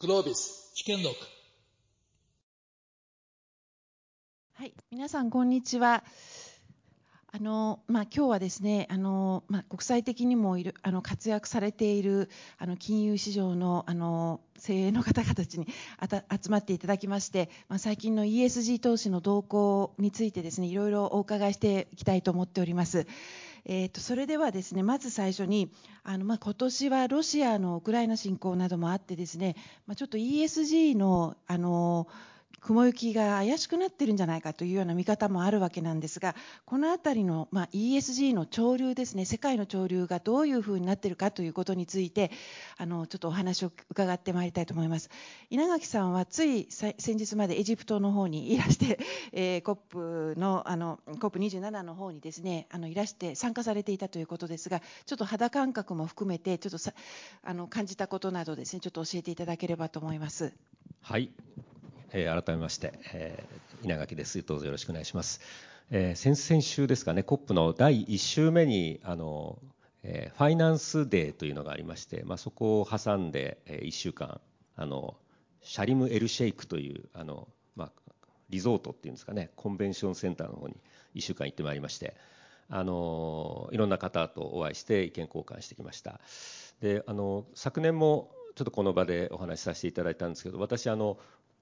グロービス試験録はい、皆さんこんにちは。あのまあ、今日はですねあの、まあ、国際的にもいるあの活躍されているあの金融市場のあの精鋭の方々にあた集まっていただきまして、まあ、最近の ESG 投資の動向についてですねいろいろお伺いしていきたいと思っております。えーと、それではですねまず最初にあの、まあ、今年はロシアのウクライナ侵攻などもあってですね、まあ、ちょっと ESG のあの雲行きが怪しくなってるんじゃないかというような見方もあるわけなんですがこの辺りの、まあ、ESG の潮流ですね世界の潮流がどういうふうになっているかということについてあのちょっとお話を伺ってまいりたいと思います。稲垣さんはつい先日までエジプトの方にいらして、えー、COP のあの COP27 の方にですねあのいらして参加されていたということですがちょっと肌感覚も含めてちょっとさあの感じたことなどですねちょっと教えていただければと思います。はい、改めまして、えー、稲垣です。どうぞよろしくお願いします。えー、先々週ですかね、COP の第1週目に、あの、えー、ファイナンスデーというのがありまして、まあ、そこを挟んで、えー、1週間、あの、シャリム・エルシェイクという、あの、まあ、リゾートっていうんですかね、コンベンションセンターの方に1週間行ってまいりまして、あの、いろんな方とお会いして意見交換してきました。で、あの、昨年もちょっとこの場でお話しさせていただいたんですけど、私、あの、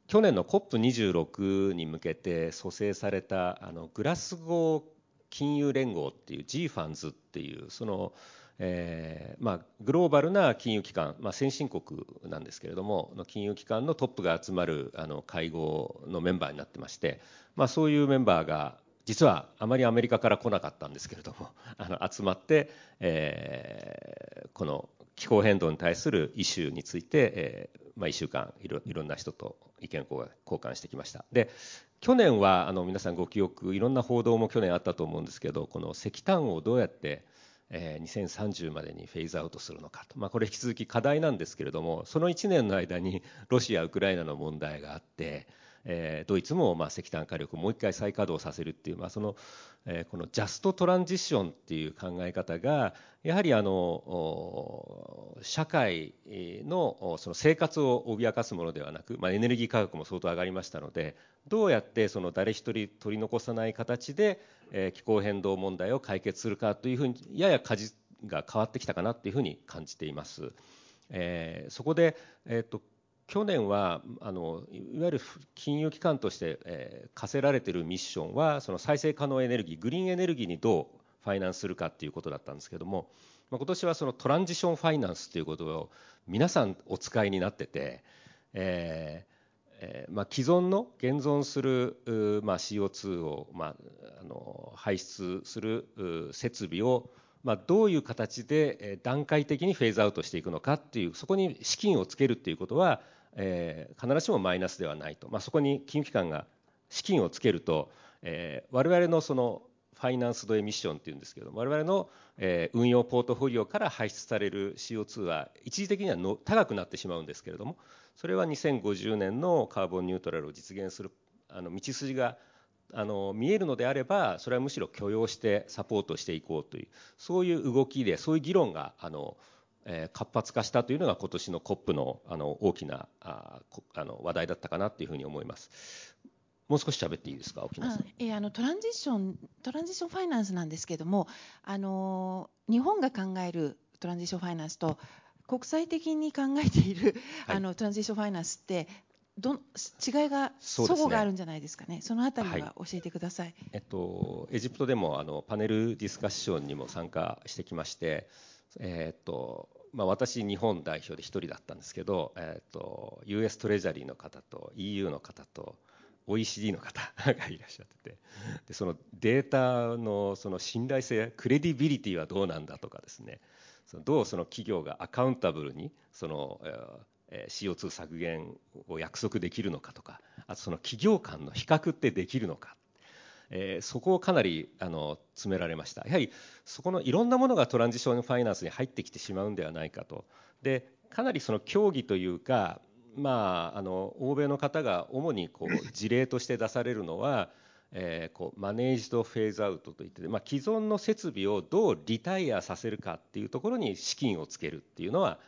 去年の COP26 に向けて蘇生されたあのグラスゴー金融連合っていう G ファンズっていうその、えーまあ、グローバルな金融機関、まあ、先進国なんですけれどもの金融機関のトップが集まるあの会合のメンバーになってまして、まあ、そういうメンバーが実はあまりアメリカから来なかったんですけれども あの集まって、えー、この気候変動に対するイシューについて、えーまあ、1週間いろいろんな人と意見交換してきました。で去年はあの皆さんご記憶いろんな報道も去年あったと思うんですけどこの石炭をどうやってえー、2030までにフェーズアウトするのかと、まあ、これ引き続き課題なんですけれどもその1年の間にロシア、ウクライナの問題があって、えー、ドイツもまあ石炭火力をもう一回再稼働させるっていう、まあ、その、えー、このジャストトランジションっていう考え方がやはりあの社会のその生活を脅かすものではなく、まあ、エネルギー価格も相当上がりましたのでどうやってその誰一人取り残さない形で、えー、気候変動問題を解決するかというふうにやや舵が変わってきたかなというふうに感じています。えー、そこで、えーと去年はあのいわゆる金融機関として、えー、課せられているミッションはその再生可能エネルギーグリーンエネルギーにどうファイナンスするかっていうことだったんですけども、まあ、今年はそのトランジションファイナンスということを皆さんお使いになってて、えーえーまあ、既存の現存する、まあ、CO2 を、まあ、あの排出する設備をまあ、どういう形で段階的にフェーズアウトしていくのかっていうそこに資金をつけるっていうことはえー、必ずしもマイナスではないと、まあ、そこに金融機関が資金をつけると、えー、我々のそのファイナンスドエミッションっていうんですけど我々の、えー、運用ポートフォリオから排出される CO2 は一時的にはの高くなってしまうんですけれどもそれは2050年のカーボンニュートラルを実現するあの道筋があの見えるのであればそれはむしろ許容してサポートしていこうというそういう動きでそういう議論があのえ活発化したというのが今年の COP のあの大きなああの話題だったかなというふうに思います。もう少し喋っていいですか、沖縄さん。えー、あのトランジショントランジションファイナンスなんですけれども、あの日本が考えるトランジションファイナンスと国際的に考えている、はい、あのトランジションファイナンスってど違いが齟齬があるんじゃないですかね？そのあたりは教えてください。はい、えっとエジプトでもあのパネルディスカッションにも参加してきまして、えっとまあ、私、日本代表で1人だったんですけど、えーと、US トレジャリーの方と EU の方と OECD の方 がいらっしゃっててでそのデータのその信頼性クレディビリティはどうなんだとかですねそのどうその企業がアカウンタブルにその、えー、CO2 削減を約束できるのかとかあとその企業間の比較ってできるのかえー、そこをかなりあの詰められました。やはりそこのいろんなものがトランジションファイナンスに入ってきてしまうんではないかと。でかなりその協議というか、まあ、あの欧米の方が主にこう事例として出されるのは、えー、こうマネージドフェーズアウトといって、まあ、既存の設備をどうリタイアさせるかっていうところに資金をつけるっていうのは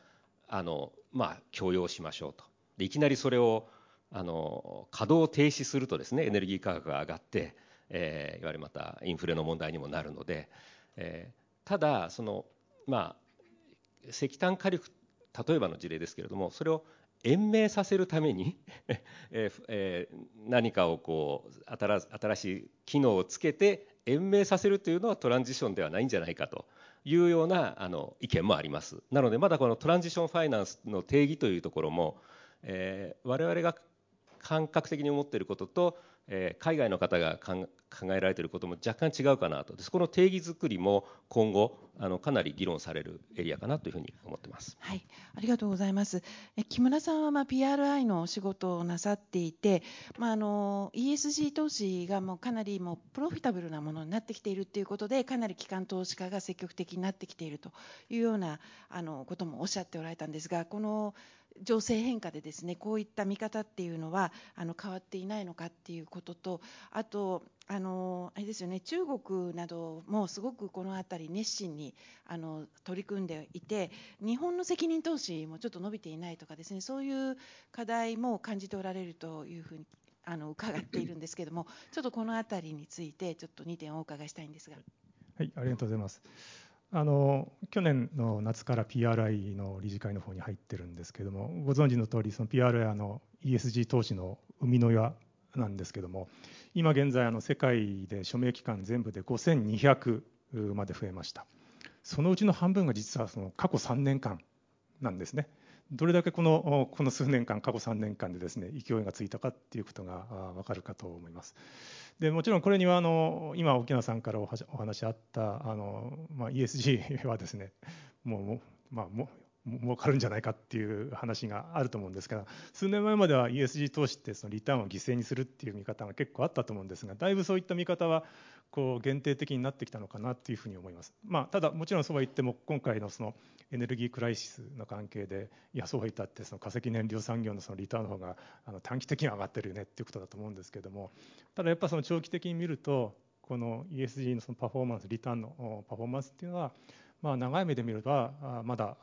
あの、まあ、許容しましょうと。でいきなりそれをあの稼働停止するとですねエネルギー価格が上がって、えー、いわゆるまたインフレの問題にもなるので、えー、ただそのまあ石炭火力例えばの事例ですけれどもそれを延命させるために えーえー、何かをこう新しい機能をつけて延命させるというのはトランジションではないんじゃないかというようなあの意見もあります。なのでまだこのトランジションファイナンスの定義というところも、えー、我々が感覚的に思っていることと、えー、海外の方が考えられていることも若干違うかなとですこの定義づくりも今後あのかなり議論されるエリアかなというふうに思ってます。はい、ありがとうございます。え木村さんはまあ PRI のお仕事をなさっていて、まああの ESG 投資がもうかなりもうプロフィタブルなものになってきているということで、かなり機関投資家が積極的になってきているというようなあのこともおっしゃっておられたんですが、この情勢変化でですねこういった見方っていうのはあの変わっていないのかっていうこととあとあのあれですよね中国などもすごくこの辺り熱心にあの取り組んでいて日本の責任投資もちょっと伸びていないとかですねそういう課題も感じておられるというふうにあの伺っているんですけどもちょっとこの辺りについてちょっと2点お伺いしたいんですが。はいありがとうございます。あの去年の夏から PRI の理事会の方に入ってるんですけどもご存知の通りその PRI の ESG 投資の生みの親なんですけども今現在世界で署名機関全部で5200まで増えました。そのうちの半分が実はその過去3年間なんですね。どれだけこの この数年間過去3年間でですね勢いがついたかっていうことが分かるかと思います。でもちろんこれにはあの今沖縄さんからお話あったあの、まあ、ESG はですねもう、まあ、も儲かるんじゃないかっていう話があると思うんですが数年前までは ESG 投資ってそのリターンを犠牲にするっていう見方が結構あったと思うんですがだいぶそういった見方はこう限定的になってきたのかなっていうふうに思います。まあ、ただもちろんそうは言っても今回のそのエネルギークライシスの関係でいやそうは言ったってその化石燃料産業のそのリターンの方があの短期的には上がってるよねっていうことだと思うんですけどもただやっぱその長期的に見るとこの ESG のそのパフォーマンスリターンのパフォーマンスっていうのはまあ長い目で見るとまだ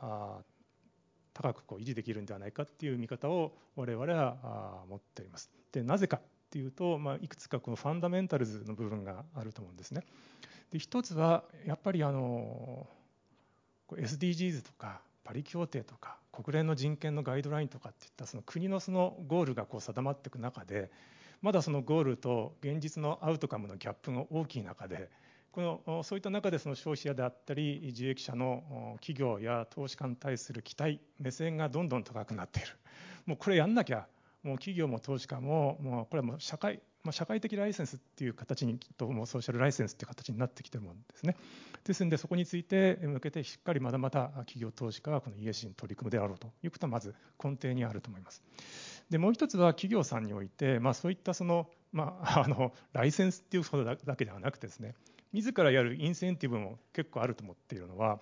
高くこう維持できるんではないかっていう見方を我々は持っています。でなぜかっていうと、まあ、いくつかこのファンダメンタルズの部分があると思うんですね。で一つはやっぱりあの SDGs とかパリ協定とか国連の人権のガイドラインとかっていったその国のそのゴールがこう定まっていく中でまだそのゴールと現実のアウトカムのギャップが大きい中でこのそういった中でその消費者であったり受益者の企業や投資家に対する期待目線がどんどん高くなっているもうこれやんなきゃもう企業も投資家ももうこれはもう社会まあ、社会的ライセンスっていう形にきっともソーシャルライセンスっていう形になってきてるもんですね。ですのでそこについて向けてしっかりまだまだ企業投資家がこの ESG に取り組むであろうということはまず根底にあると思います。でもう一つは企業さんにおいて、まあ、そういったその、まあ、あのライセンスっていうことだけではなくてですね自らやるインセンティブも結構あると思っているのは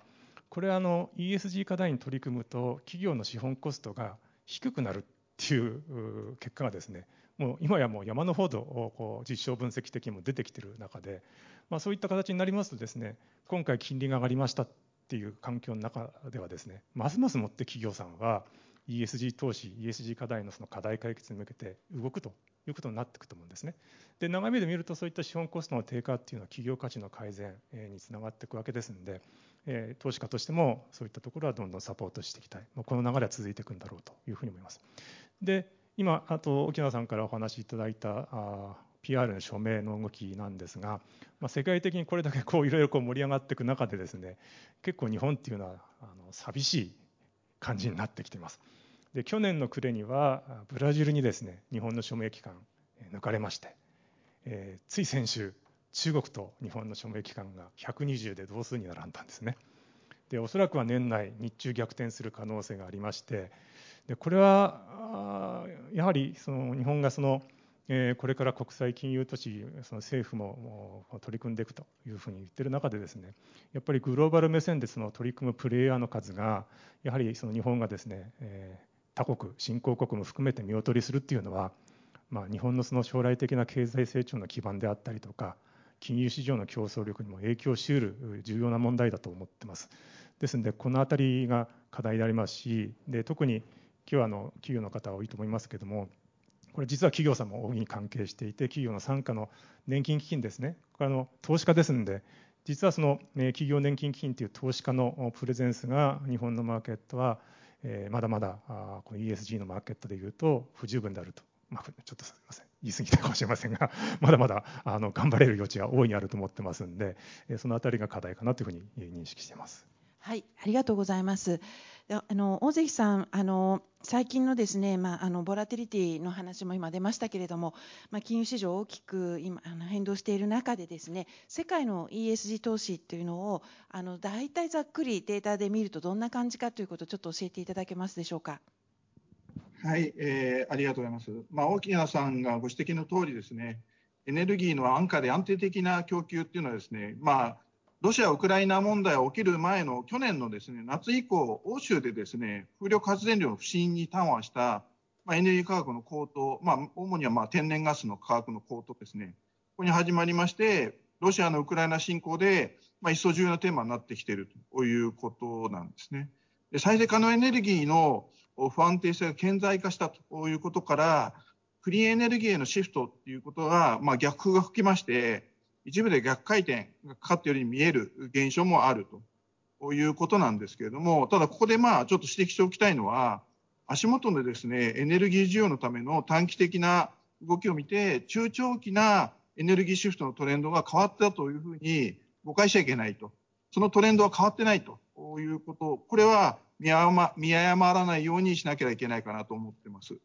これはあの ESG 課題に取り組むと企業の資本コストが低くなるっていう結果がですねもう今やもう山のほどこう実証分析的にも出てきている中で、まあ、そういった形になりますとですね今回金利が上がりましたっていう環境の中ではですねますますもって企業さんは ESG 投資 ESG 課題のその課題解決に向けて動くということになっていくと思うんですね。で長い目で見るとそういった資本コストの低下っていうのは企業価値の改善につながっていくわけですので、え、投資家としてもそういったところはどんどんサポートしていきたいこの流れは続いていくんだろうというふうに思います。で今あと沖縄さんからお話しいただいた PR の署名の動きなんですが、まあ、世界的にこれだけこういろいろこう盛り上がっていく中でですね結構日本っていうのはあの寂しい感じになってきています。で去年の暮れにはブラジルにですね日本の署名機関抜かれまして、えー、つい先週中国と日本の署名機関が120で同数に並んだんですね。でおそらくは年内日中逆転する可能性がありましてでこれはやはりその日本がその、えー、これから国際金融都市その政府も取り組んでいくというふうに言ってる中でですねやっぱりグローバル目線でその取り組むプレイヤーの数がやはりその日本がですね、えー、他国新興国も含めて見劣りするっていうのは、まあ、日本のその将来的な経済成長の基盤であったりとか金融市場の競争力にも影響しうる重要な問題だと思ってます。ですのでこの辺りが課題でありますしで特に今日はあの企業の方多いと思いますけども、これ実は企業さんも大いに関係していて、企業の傘下の年金基金ですね、これあの投資家ですんで、実はその企業年金基金という投資家のプレゼンスが日本のマーケットはまだまだこの ESG のマーケットでいうと不十分であると、まあ、ちょっとすみません、言い過ぎたかもしれませんが、まだまだあの頑張れる余地は大いにあると思ってますんで、そのあたりが課題かなというふうに認識しています。はい、ありがとうございます。あの大関さん、あの最近のですね、まあ、あのボラティリティの話も今出ましたけれども、まあ、金融市場大きく今あの変動している中でですね、世界の ESG 投資というのをあの大体ざっくりデータで見るとどんな感じかということをちょっと教えていただけますでしょうか。はい、えー、ありがとうございます。まあ、大木屋さんがご指摘の通りですね、エネルギーの安価で安定的な供給っていうのはですね、まあロシア・ウクライナ問題が起きる前の去年のですね夏以降、欧州でですね風力発電量の不振に緩和した、まあ、エネルギー価格の高騰、まあ、主にはまあ天然ガスの価格の高騰ですね、ここに始まりまして、ロシアのウクライナ侵攻で、まあ、一層重要なテーマになってきているということなんですね。で再生可能エネルギーの不安定性が顕在化したということから、クリーンエネルギーへのシフトということが、まあ、逆風が吹きまして、一部で逆回転がかかっているように見える現象もあるということなんですけれども、ただここでまあちょっと指摘しておきたいのは、足元でですね、エネルギー需要のための短期的な動きを見て、中長期なエネルギーシフトのトレンドが変わったというふうに誤解しちゃいけないと。そのトレンドは変わってないということ、これは見誤らないようにしなきゃいけないかなと思ってます。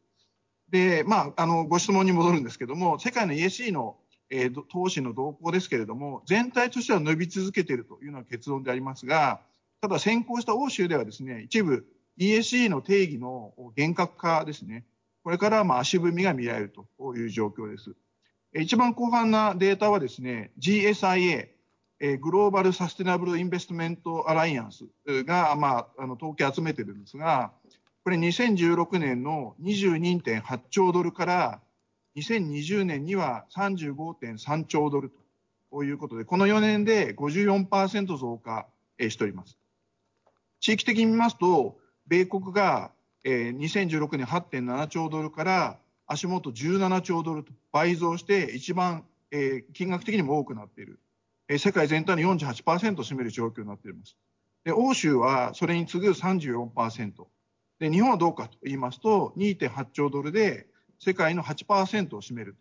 で、まあ、あの、ご質問に戻るんですけども、世界の ESG のえー、投資の動向ですけれども、全体としては伸び続けているというのが結論でありますが、ただ先行した欧州ではですね、一部 ESG の定義の厳格化ですね、これからまあ足踏みが見られるという状況です。一番後半なデータはですね、GSIA、グローバルサステナブルインベストメントアライアンスが、まあ、あの統計集めてるんですが、これ2016年の22.8兆ドルから2020年には35.3兆ドルということで、この4年で54%増加しております。地域的に見ますと、米国が2016年8.7兆ドルから足元17兆ドルと倍増して一番金額的にも多くなっている。世界全体の48%を占める状況になっています。で欧州はそれに次ぐ34%。で日本はどうかと言いますと2.8兆ドルで世界の8%を占める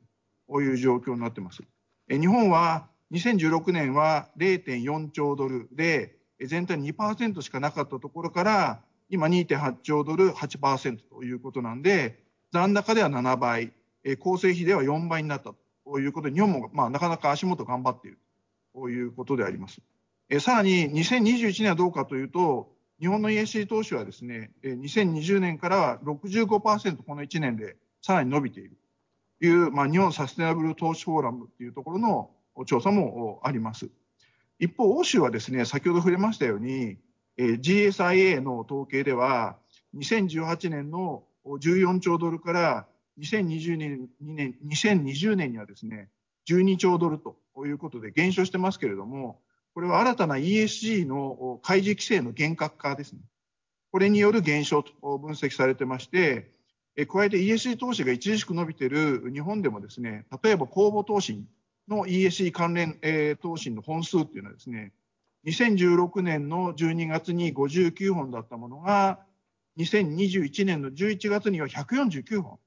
という状況になってます。日本は2016年は0.4兆ドルで全体2%しかなかったところから今2.8兆ドル8%ということなんで残高では7倍構成比では4倍になったということで日本もまあなかなか足元頑張っているということであります。さらに2021年はどうかというと日本の ESG 投資はですね2020年からは65%この1年でさらに伸びているという、まあ、日本サステナブル投資フォーラムというところの調査もあります。一方、欧州はですね、先ほど触れましたように、GSIA の統計では、2018年の14兆ドルから2020年 ,2 年2020年にはですね、12兆ドルということで減少してますけれども、これは新たな ESG の開示規制の厳格化ですね。これによる減少と分析されてまして、加えて ESG 投資が著しく伸びている日本でもですね、例えば公募投資の ESG 関連、投資の本数っていうのはですね、2016年の12月に59本だったものが、2021年の11月には149本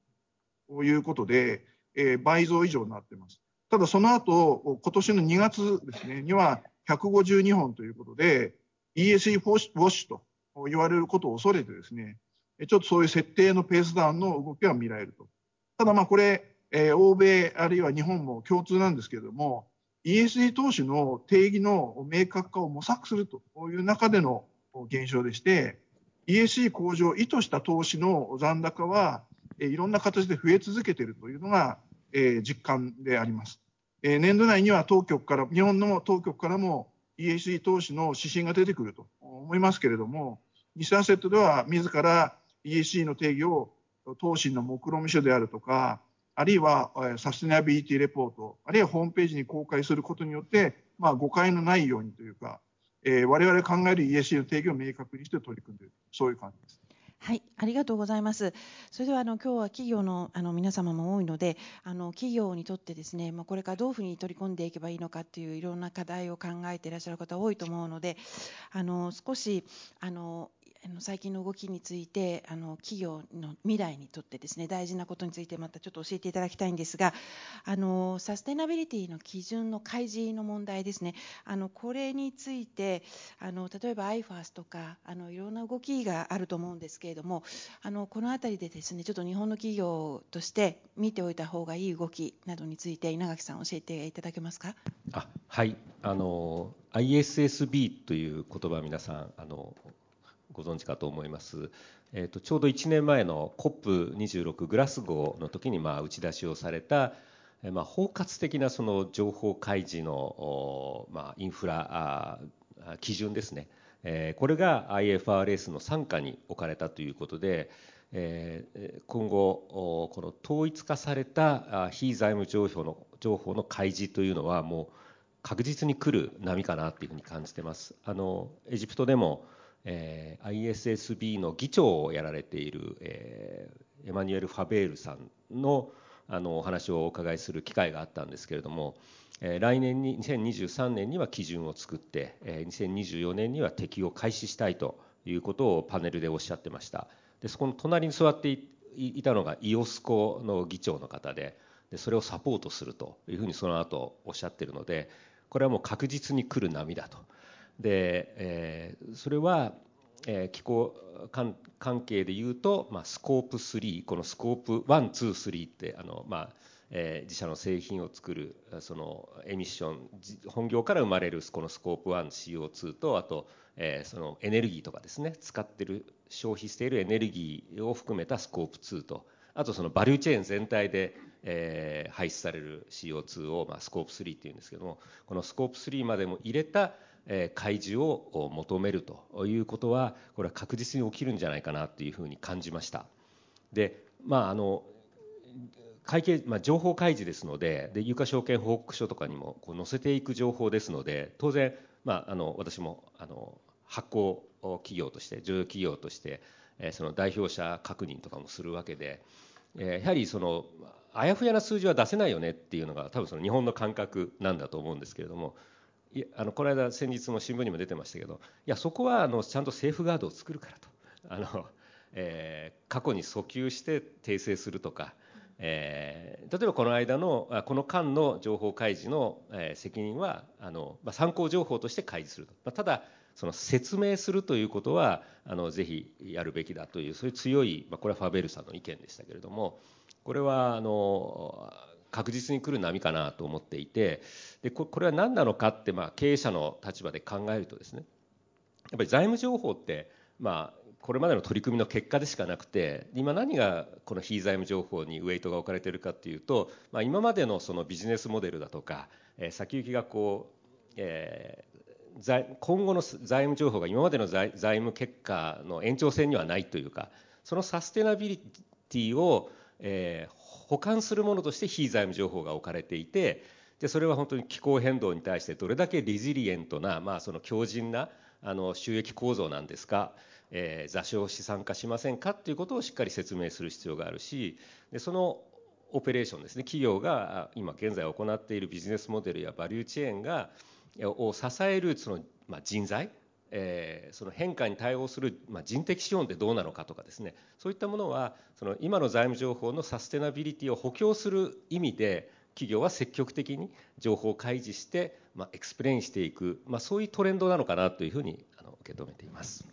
ということで、え倍増以上になっています。ただその後、今年の2月ですね、には152本ということで、ESG ウォッシュと言われることを恐れてですね、ちょっとそういう設定のペースダウンの動きは見られると。ただまあこれ、えー、欧米あるいは日本も共通なんですけれども、ESG 投資の定義の明確化を模索するという中での現象でして、ESG 向上を意図した投資の残高は、えいろんな形で増え続けているというのが、えー、実感であります。えー、年度内には当局から、日本の当局からも ESG 投資の指針が出てくると思いますけれども、西アセットでは自ら ESG の定義を当審の目論見書であるとか、あるいはサステナビリティレポート、あるいはホームページに公開することによって、まあ、誤解のないようにというか、えー、我々考える ESG の定義を明確にして取り組んでいる、そういう感じです。はい、ありがとうございます。それではあの今日は企業のあの皆様も多いので、あの企業にとってですね、まあ、これからどういうふうに取り込んでいけばいいのかっていういろんな課題を考えていらっしゃる方多いと思うので、あの少しあのあの最近の動きについてあの企業の未来にとってですね大事なことについてまたちょっと教えていただきたいんですがあのサステナビリティの基準の開示の問題ですね。あのこれについてあの例えば iFAST とかあのいろんな動きがあると思うんですけれどもあのこの辺りでですねちょっと日本の企業として見ておいた方がいい動きなどについて稲垣さん教えていただけますか？あはい。あの ISSB という言葉皆さんあのご存知かと思います。えーと、ちょうど1年前の COP26 グラスゴーの時にまあ打ち出しをされた、まあ、包括的なその情報開示の、まあ、インフラ基準ですね、えー、これが IFRS の傘下に置かれたということで、えー、今後この統一化された非財務情報の情報の開示というのはもう確実に来る波かなというふうに感じてます。あのエジプトでもえー、ISSB の議長をやられている、えー、エマニュエル・ファベールさんのあのお話をお伺いする機会があったんですけれども、えー、来年に2023年には基準を作って、えー、2024年には適用開始したいということをパネルでおっしゃってました。でそこの隣に座っていたのがイオスコの議長の方ででそれをサポートするというふうにその後おっしゃってるのでこれはもう確実に来る波だと。で、え、それは、え、気候関係でいうと、まあ、スコープ3このスコープ123ってあの、まあえー、自社の製品を作るそのエミッション本業から生まれるこのスコープ 1CO2 とあと、えー、そのエネルギーとかですね使ってる消費しているエネルギーを含めたスコープ2とあとそのバリューチェーン全体で、えー、排出される CO2 を、まあ、スコープ3っていうんですけどもこのスコープ3までも入れた開示を求めるということはこれは確実に起きるんじゃないかなというふうに感じました。でまああの会計、まあ、情報開示ですのでで有価証券報告書とかにもこう載せていく情報ですので当然、まあ、あの私もあの発行企業として上場企業としてえその代表者確認とかもするわけでえやはりそのあやふやな数字は出せないよねっていうのが多分その日本の感覚なんだと思うんですけれどもいやあのこの間先日も新聞にも出てましたけどいやそこはあのちゃんとセーフガードを作るからと。あの、えー、過去に訴求して訂正するとか、えー、例えばこの間のこの間の情報開示の、えー、責任はあの、まあ、参考情報として開示すると、まあ、ただその説明するということはあのぜひやるべきだというそういう強い、まあ、これはファベルさんの意見でしたけれどもこれはあの確実に来る波かなと思っていてでこれは何なのかって、まあ、経営者の立場で考えるとですねやっぱり財務情報って、まあ、これまでの取り組みの結果でしかなくて今何がこの非財務情報にウェイトが置かれているかっていうと、まあ、今までのそのビジネスモデルだとか、え、先行きがこう、えー、今後の財務情報が今までの財務結果の延長線にはないというかそのサステナビリティを、えー、保管するものとして非財務情報が置かれていてでそれは本当に気候変動に対してどれだけリジリエントな、まあ、その強靭なあの収益構造なんですか、えー、座礁資産化しませんかっていうことをしっかり説明する必要があるしでそのオペレーションですね企業が今現在行っているビジネスモデルやバリューチェーンがを支えるその、ま、人材えー、その変化に対応する、まあ、人的資本ってどうなのかとかですねそういったものはその今の財務情報のサステナビリティを補強する意味で企業は積極的に情報を開示して、まあ、 explain していく、まあ、そういうトレンドなのかなというふうにあの受け止めています。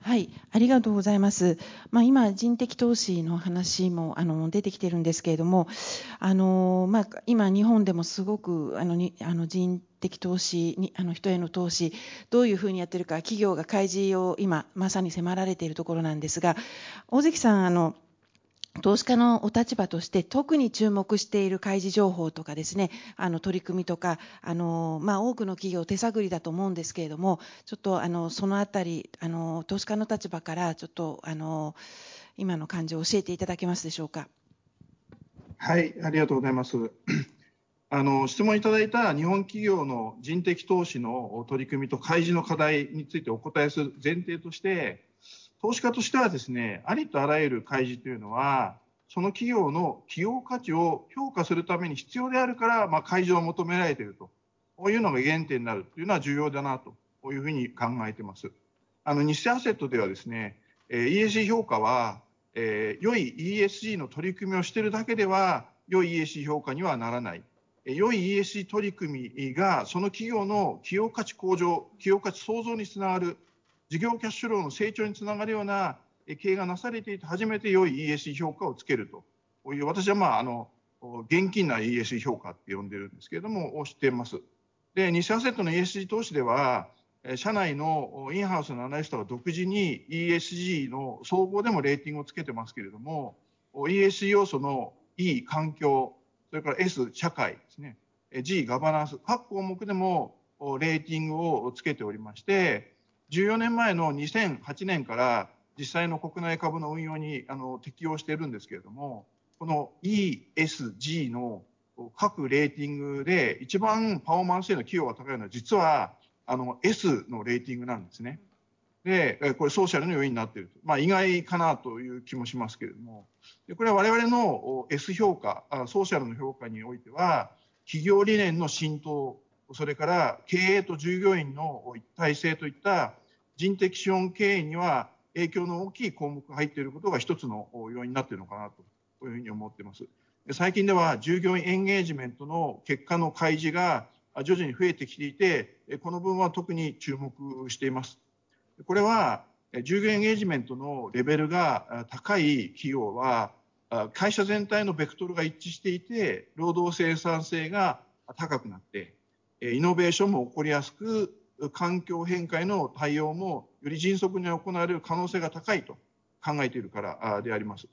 はい、ありがとうございます。まあ、今、人的投資の話もあの出てきてるんですけれども、あのまあ、今、日本でもすごくあのにあの人的投資にあの人への投資、どういうふうにやってるか、企業が開示を今、まさに迫られているところなんですが、大関さん、あの投資家のお立場として特に注目している開示情報とかですねあの取り組みとかあの、まあ、多くの企業手探りだと思うんですけれどもちょっとあのそのあたりあの投資家の立場からちょっとあの今の感じを教えていただけますでしょうか？はいありがとうございます。あの質問いただいた日本企業の人的投資の取り組みと開示の課題についてお答えする前提として投資家としてはですねありとあらゆる開示というのはその企業の企業価値を評価するために必要であるから、まあ、開示を求められているとこういうのが原点になるというのは重要だなとこういうふうに考えています。あの日清アセットではですね、えー、ESG 評価は、えー、良い ESG の取り組みをしているだけでは良い ESG 評価にはならない。良い ESG 取り組みがその企業の企業価値向上、企業価値創造につながる、事業キャッシュローの成長につながるような経営がなされていて初めて良い ESG 評価をつけるという私はまああの現金な ESG 評価って呼んでるんですけれどもをしています。で、日清アセットの ESG 投資では社内のインハウスのアナリストが独自に ESG の総合でもレーティングをつけてますけれども ESG 要素の E 環境それから S 社会ですね G ガバナンス各項目でもレーティングをつけておりまして14年前の2008年から実際の国内株の運用にあの適用しているんですけれどもこの ESG の各レーティングで一番パフォーマンスへの寄与が高いのは実はあの S のレーティングなんですね。で、これソーシャルの要因になっていると。まあ意外かなという気もしますけれども、でこれは我々の S 評価、ソーシャルの評価においては、企業理念の浸透、それから経営と従業員の一体性といった人的資本経営には影響の大きい項目が入っていることが一つの要因になっているのかなというふうに思っています。最近では従業員エンゲージメントの結果の開示が徐々に増えてきていて、この分は特に注目しています。これは従業員エンゲージメントのレベルが高い企業は会社全体のベクトルが一致していて労働生産性が高くなってイノベーションも起こりやすく環境変化への対応もより迅速に行われる可能性が高いと考えているからであります。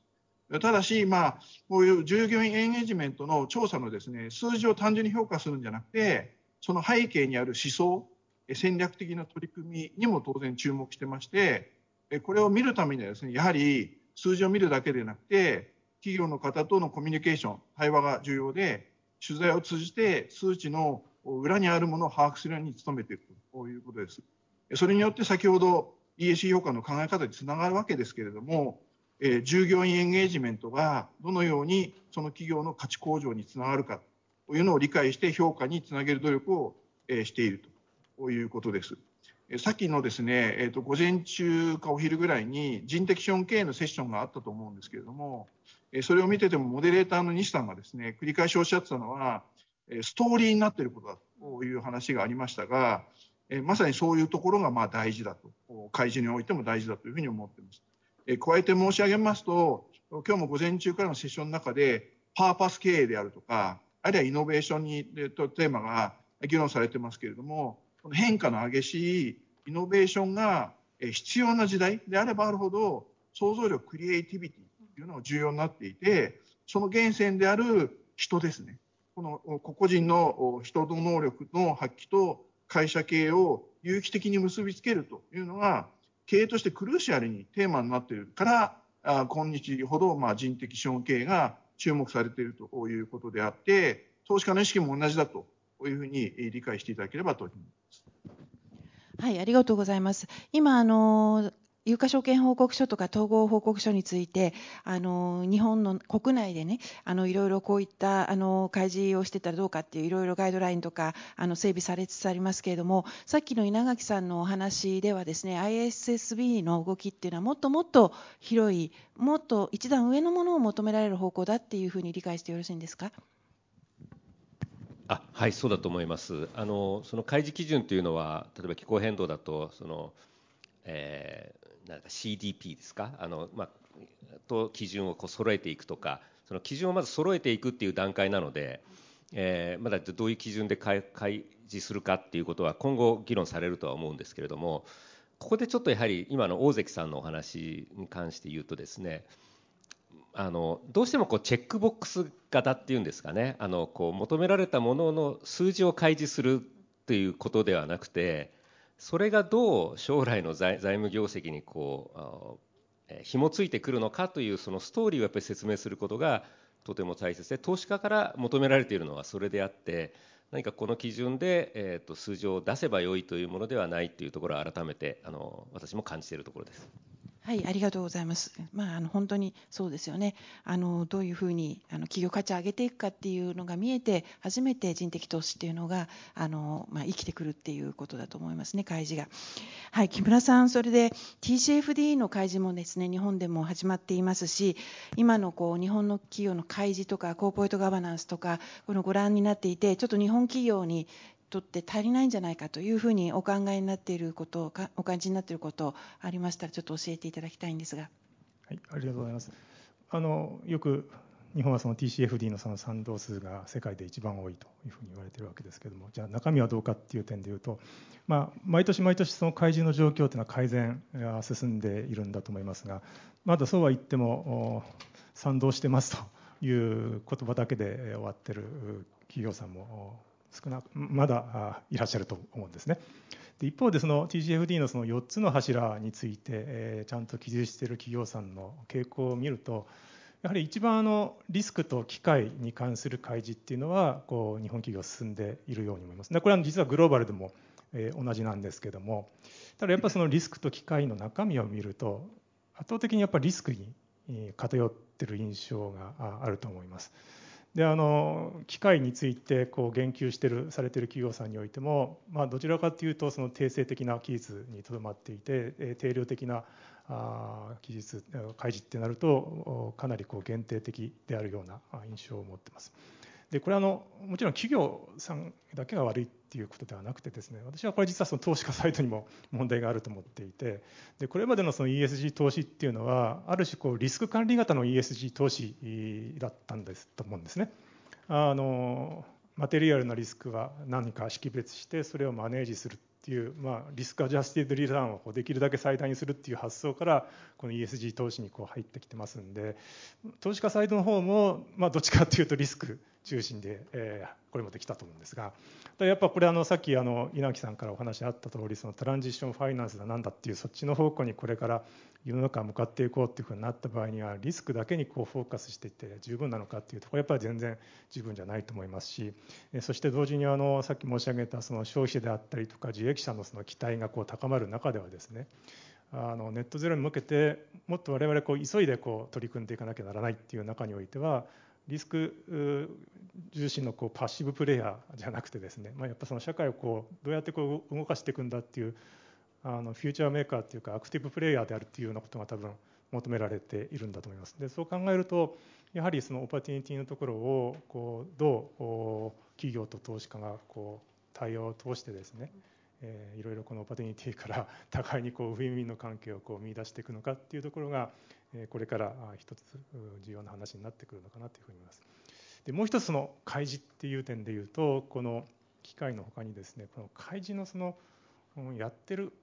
ただし、まあ、こういう従業員エンゲージメントの調査のですね数字を単純に評価するんじゃなくてその背景にある思想戦略的な取り組みにも当然注目してましてこれを見るためにはですねやはり数字を見るだけでなくて企業の方とのコミュニケーション対話が重要で取材を通じて数値の裏にあるものを把握するように努めていくということです。それによって先ほど ESG 評価の考え方につながるわけですけれどもえ従業員エンゲージメントがどのようにその企業の価値向上につながるかというのを理解して評価につなげる努力を、えしているということです。さっきのですね、えー、と午前中かお昼ぐらいに人的資本経営のセッションがあったと思うんですけれども、えそれを見ててもモデレーターの西さんがですね繰り返しおっしゃってたのはストーリーになっていることだという話がありましたがまさにそういうところがまあ大事だと開示においても大事だというふうに思っています。加えて申し上げますと、今日も午前中からのセッションの中で、パーパス経営であるとか、あるいはイノベーションにとテーマが議論されてますけれども、この変化の激しいイノベーションが必要な時代であればあるほど、想像力、クリエイティビティというのが重要になっていて、その源泉である人ですね。この個々人の人の能力の発揮と会社経営を有機的に結びつけるというのが、経営としてクルーシャルにテーマになっているから今日ほど人的資本経営が注目されているということであって投資家の意識も同じだというふうに理解していただければと思います。はい、ありがとうございます。今あの有価証券報告書とか統合報告書についてあの日本の国内でねあのいろいろこういったあの開示をしてたらどうかっていういろいろガイドラインとかあの整備されつつありますけれどもさっきの稲垣さんのお話ではですね ISSB の動きっていうのはもっともっと広いもっと一段上のものを求められる方向だっていうふうに理解してよろしいんですか？あはいそうだと思います。あのその開示基準というのは例えば気候変動だとその、えーなんか CDP ですか？あの、まあ、と基準をこう揃えていくとかその基準をまず揃えていくっていう段階なので、えー、まだどういう基準で開示するかっていうことは今後議論されるとは思うんですけれどもここでちょっとやはり今の大関さんのお話に関して言うとですねあのどうしてもこうチェックボックス型っていうんですかねあのこう求められたものの数字を開示するということではなくてそれがどう将来の財務業績にこう紐付いてくるのかというそのストーリーをやっぱり説明することがとても大切で投資家から求められているのはそれであって何かこの基準で、えー、と数字を出せばよいというものではないというところを改めてあの私も感じているところです。はい、ありがとうございます。まあ、あの本当にそうですよね。あのどういうふうにあの企業価値を上げていくかっていうのが見えて、初めて人的投資っていうのがあのまあ、生きてくるっていうことだと思いますね。開示が。はい、木村さん、それで TCFD の開示もですね、日本でも始まっていますし、今のこう日本の企業の開示とかコーポレートガバナンスとかこのご覧になっていて、ちょっと日本企業にとって足りないんじゃないかというふうにお考えになっていることをお感じになっていることありましたらちょっと教えていただきたいんですが。はい、ありがとうございます。あのよく日本はその TCFD のその賛同数が世界で一番多いというふうに言われているわけですけれども、じゃあ中身はどうかっていう点でいうと、まあ、毎年毎年その開示の状況というのは改善が進んでいるんだと思いますが、まだそうは言っても賛同してますという言葉だけで終わってる企業さんも少なくまだいらっしゃると思うんですね。で一方でその TCFD のその4つの柱について、えー、ちゃんと記述している企業さんの傾向を見るとやはり一番あのリスクと機会に関する開示っていうのはこう日本企業進んでいるように思います。これは実はグローバルでも、えー、同じなんですけどもただやっぱそのリスクと機会の中身を見ると圧倒的にやっぱりリスクに偏ってる印象があると思います。であの機械についてこう言及してるされてる企業さんにおいても、まあ、どちらかというとその定性的な技術にとどまっていて定量的な技術開示ってなるとかなりこう限定的であるような印象を持ってます。でこれはあのもちろん企業さんだけが悪いっていうことではなくてですね私はこれ実はその投資家サイトにも問題があると思っていてでこれまでのその ESG 投資っていうのはある種こうリスク管理型の ESG 投資だったんですと思うんですね。あのマテリアルなリスクは何か識別してそれをマネージするっていう、まあ、リスクアジャスティドリターンをできるだけ最大にするっていう発想からこの ESG 投資にこう入ってきてますんで投資家サイドの方も、まあ、どっちかっていうとリスク中心で、えー、これもできたと思うんですがやっぱこれあのさっきあの稲木さんからお話あった通りそのトランジションファイナンスだなんだっていうそっちの方向にこれから世の中向かっていこうっていうふうになった場合にはリスクだけにこうフォーカスしていって十分なのかっていうところやっぱり全然十分じゃないと思いますしそして同時にあのさっき申し上げたその消費者であったりとか自益者のその期待がこう高まる中ではですねあのネットゼロに向けてもっと我々こう急いでこう取り組んでいかなきゃならないっていう中においてはリスク重視のこうパッシブプレイヤーじゃなくてですね、まあ、やっぱその社会をこうどうやってこう動かしていくんだっていうあのフューチャーメーカーっていうかアクティブプレイヤーであるっていうようなことが多分求められているんだと思います。でそう考えるとやはりその opportunity のところをこうどう企業と投資家がこう対話を通してですね、えー、いろいろこの opportunity から 互いにこうウィンウィンの関係をこう見出していくのかっていうところがこれから一つ重要な話になってくるのかなというふうに思います。でもう一つの開示っていう点でいうとこの機械のほかにですねこの開示のそのやってる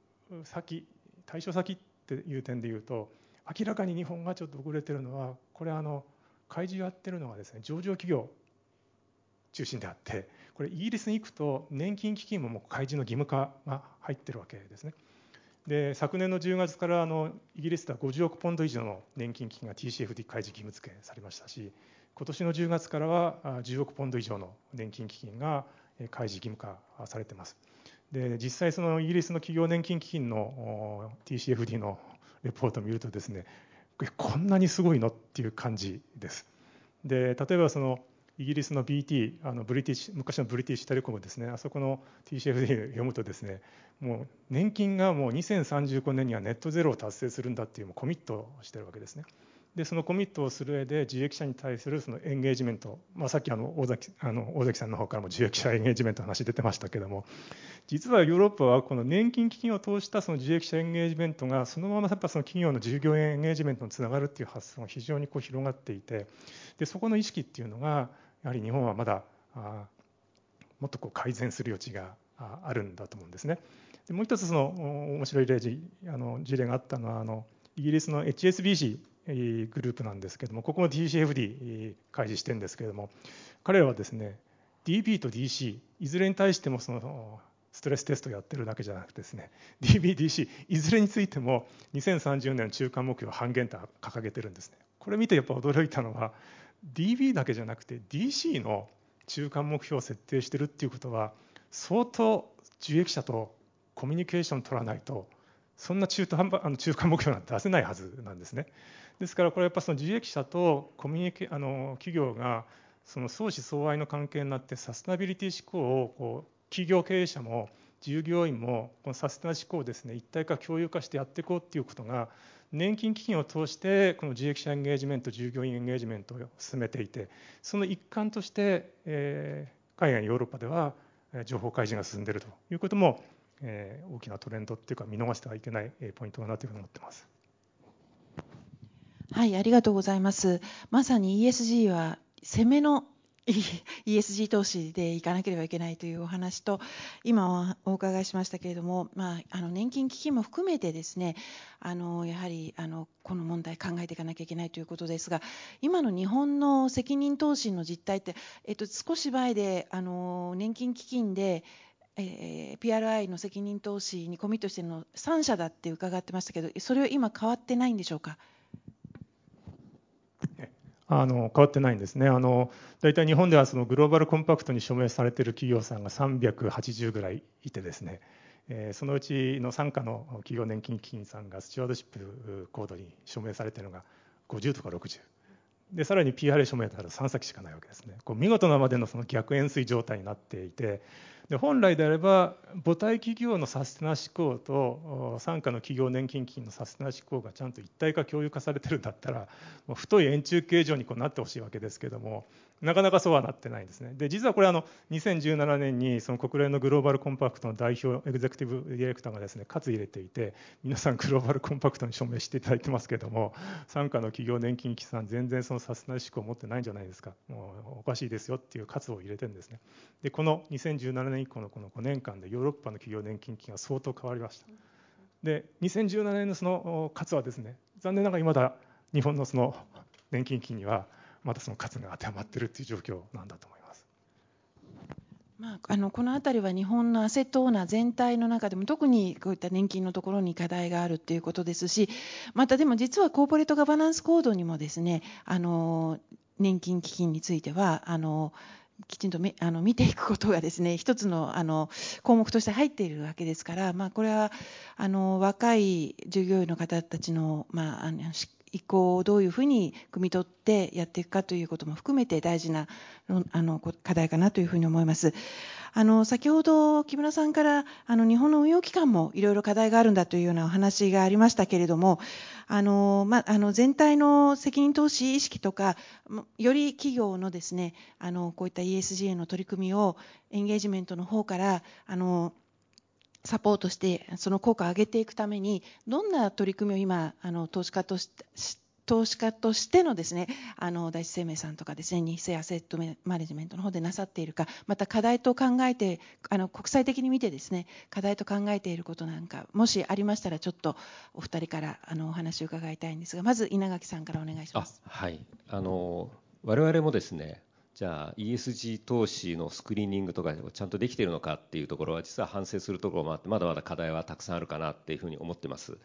先対象先っていう点でいうと明らかに日本がちょっと遅れてるのはこれあの開示をやってるのはですね上場企業中心であってこれイギリスに行くと年金基金ももう開示の義務化が入ってるわけですね。で昨年の10月からあのイギリスでは50億ポンド以上の年金基金が TCFD 開示義務付けされましたし今年の10月からは10億ポンド以上の年金基金が開示義務化されています。で実際そのイギリスの企業年金基金の TCFD のレポートを見るとですねこんなにすごいのっていう感じです。で例えばそのイギリスの BT あのブリティッシュ昔のブリティッシュテレコムですねあそこの TCFD 読むとですねもう年金がもう2035年にはネットゼロを達成するんだっていうコミットをしてるわけですね。でそのコミットをする上で受益者に対するそのエンゲージメント、まあ、さっきあの大崎あの大崎さんの方からも受益者エンゲージメントの話出てましたけども実はヨーロッパはこの年金基金を通したその受益者エンゲージメントがそのままやっぱその企業の従業員エンゲージメントにつながるっていう発想が非常にこう広がっていてでそこの意識っていうのがやはり日本はまだあもっとこう改善する余地があるんだと思うんですね。でもう一つその面白い例あの事例があったのはあのイギリスの HSBC グループなんですけれどもここも DCFD 開示してるんですけれども彼らはですね DB と DC いずれに対してもそのストレステストやってるだけじゃなくてですね DBDC いずれについても2030年の中間目標半減と掲げてるんですねこれ見てやっぱ驚いたのは DB だけじゃなくて DC の中間目標を設定してるっていうことは相当受益者とコミュニケーション取らないとそんな中途半端あの中間目標なんて出せないはずなんですね。ですからこれやっぱその受益者とコミュニケあの企業がその相思相愛の関係になってサステナビリティ思考をこう企業経営者も従業員もこのサステナ思考をですね一体化共有化してやっていこうっていうことが年金基金を通してこの受益者エンゲージメント従業員エンゲージメントを進めていてその一環として、えー、海外ヨーロッパでは情報開示が進んでいるということも、えー、大きなトレンドっていうか見逃してはいけないポイントだなというふうに思ってます。はい、ありがとうございます。まさに ESG は攻めの ESG 投資でいかなければいけないというお話と今お伺いしましたけれども、まあ、あの年金基金も含めてですねあのやはりあのこの問題考えていかなきゃいけないということですが今の日本の責任投資の実態って、えっと、少し前であの年金基金でえー、PRI の責任投資にコミットしているの3社だって伺ってましたけどそれは今変わってないんでしょうか？あの変わってないんですね。あの大体日本ではそのグローバルコンパクトに署名されている企業さんが380ぐらいいてですね、えー、そのうちの傘下の企業年金基金さんがスチュワードシップコードに署名されているのが50とか60。でさらに PR 署名だったら3先しかないわけですね。こう見事なまでのその逆円錐状態になっていて、で本来であれば母体企業のサステナ思考と傘下の企業年金基金のサステナ思考がちゃんと一体化共有化されてるんだったらもう太い円柱形状にこうなってほしいわけですけどもなかなかそうはなってないんですね。で実はこれあの2017年にその国連のグローバルコンパクトの代表エグゼクティブディレクターがですね喝入れていて皆さんグローバルコンパクトに署名していただいてますけれども傘下の企業年金基金さん全然そのサステナ思考を持ってないんじゃないですかもうおかしいですよっていう喝を入れてるんですね。でこの2017年以降のこの5年間でヨーロッパの企業年金基金が相当変わりました。で2017年のその数はですね残念ながらいまだ日本のその年金基金にはまだその数が当てはまっているという状況なんだと思います。まあ、あのこの辺りは日本のアセットオーナー全体の中でも特にこういった年金のところに課題があるということですしまたでも実はコーポレートガバナンスコードにもですねあの年金基金についてはあのきちんとあの見ていくことがですね一つのあの項目として入っているわけですから、まあ、これはあの若い従業員の方たちの,、まあ、あのし意向をどういうふうに汲み取ってやっていくかということも含めて大事なあの課題かなというふうに思います。あの先ほど木村さんからあの日本の運用機関もいろいろ課題があるんだというようなお話がありましたけれどもあの、まあの全体の責任投資意識とかより企業のですねあのこういった ESG への取り組みをエンゲージメントの方からあのサポートしてその効果を上げていくためにどんな取り組みを今あの投資家として投資家としてのですねあの第一生命さんとかですね日清アセットマネジメントの方でなさっているかまた課題と考えてあの国際的に見てですね課題と考えていることなんかもしありましたらちょっとお二人からあのお話を伺いたいんですがまず稲垣さんからお願いします。はいあの我々もですねじゃあ ESG 投資のスクリーニングとかちゃんとできているのかっていうところは実は反省するところもあってまだまだ課題はたくさんあるかなっていうふうに思ってます。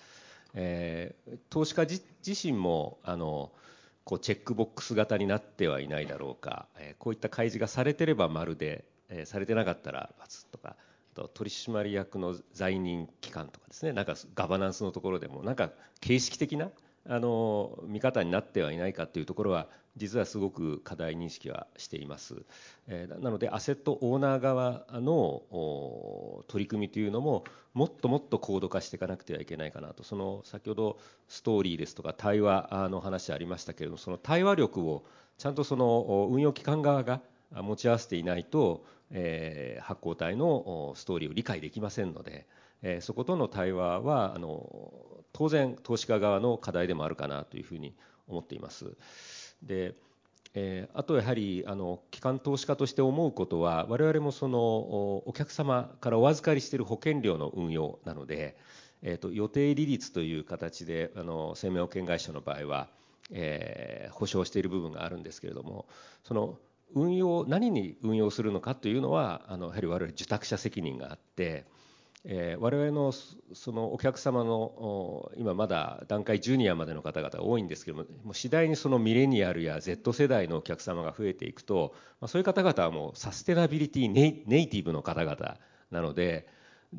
えー、投資家自身もあのこうチェックボックス型になってはいないだろうか、えー、こういった開示がされてれば丸で、えー、されてなかったら×とかと取締役の在任期間とかですねなんかガバナンスのところでもなんか形式的なあの見方になってはいないかというところは実はすごく課題認識はしています、えー、なのでアセットオーナー側の取り組みというのももっともっと高度化していかなくてはいけないかなと。その先ほどストーリーですとか対話の話ありましたけれどもその対話力をちゃんとその運用機関側が持ち合わせていないと、えー、発行体のストーリーを理解できませんので、え、そことの対話はあの当然投資家側の課題でもあるかなというふうに思っています。でえ、あとやはりあの機関投資家として思うことは我々もそのお客様からお預かりしている保険料の運用なので、えーと、予定利率という形であの生命保険会社の場合は、えー、保証している部分があるんですけれどもその運用何に運用するのかというのはあのやはり我々受託者責任があって、我々のそのお客様の今まだ段階ジュニアまでの方々が多いんですけどももう次第にそのミレニアルや Z 世代のお客様が増えていくと、まあ、そういう方々はもうサステナビリティネイティブの方々なので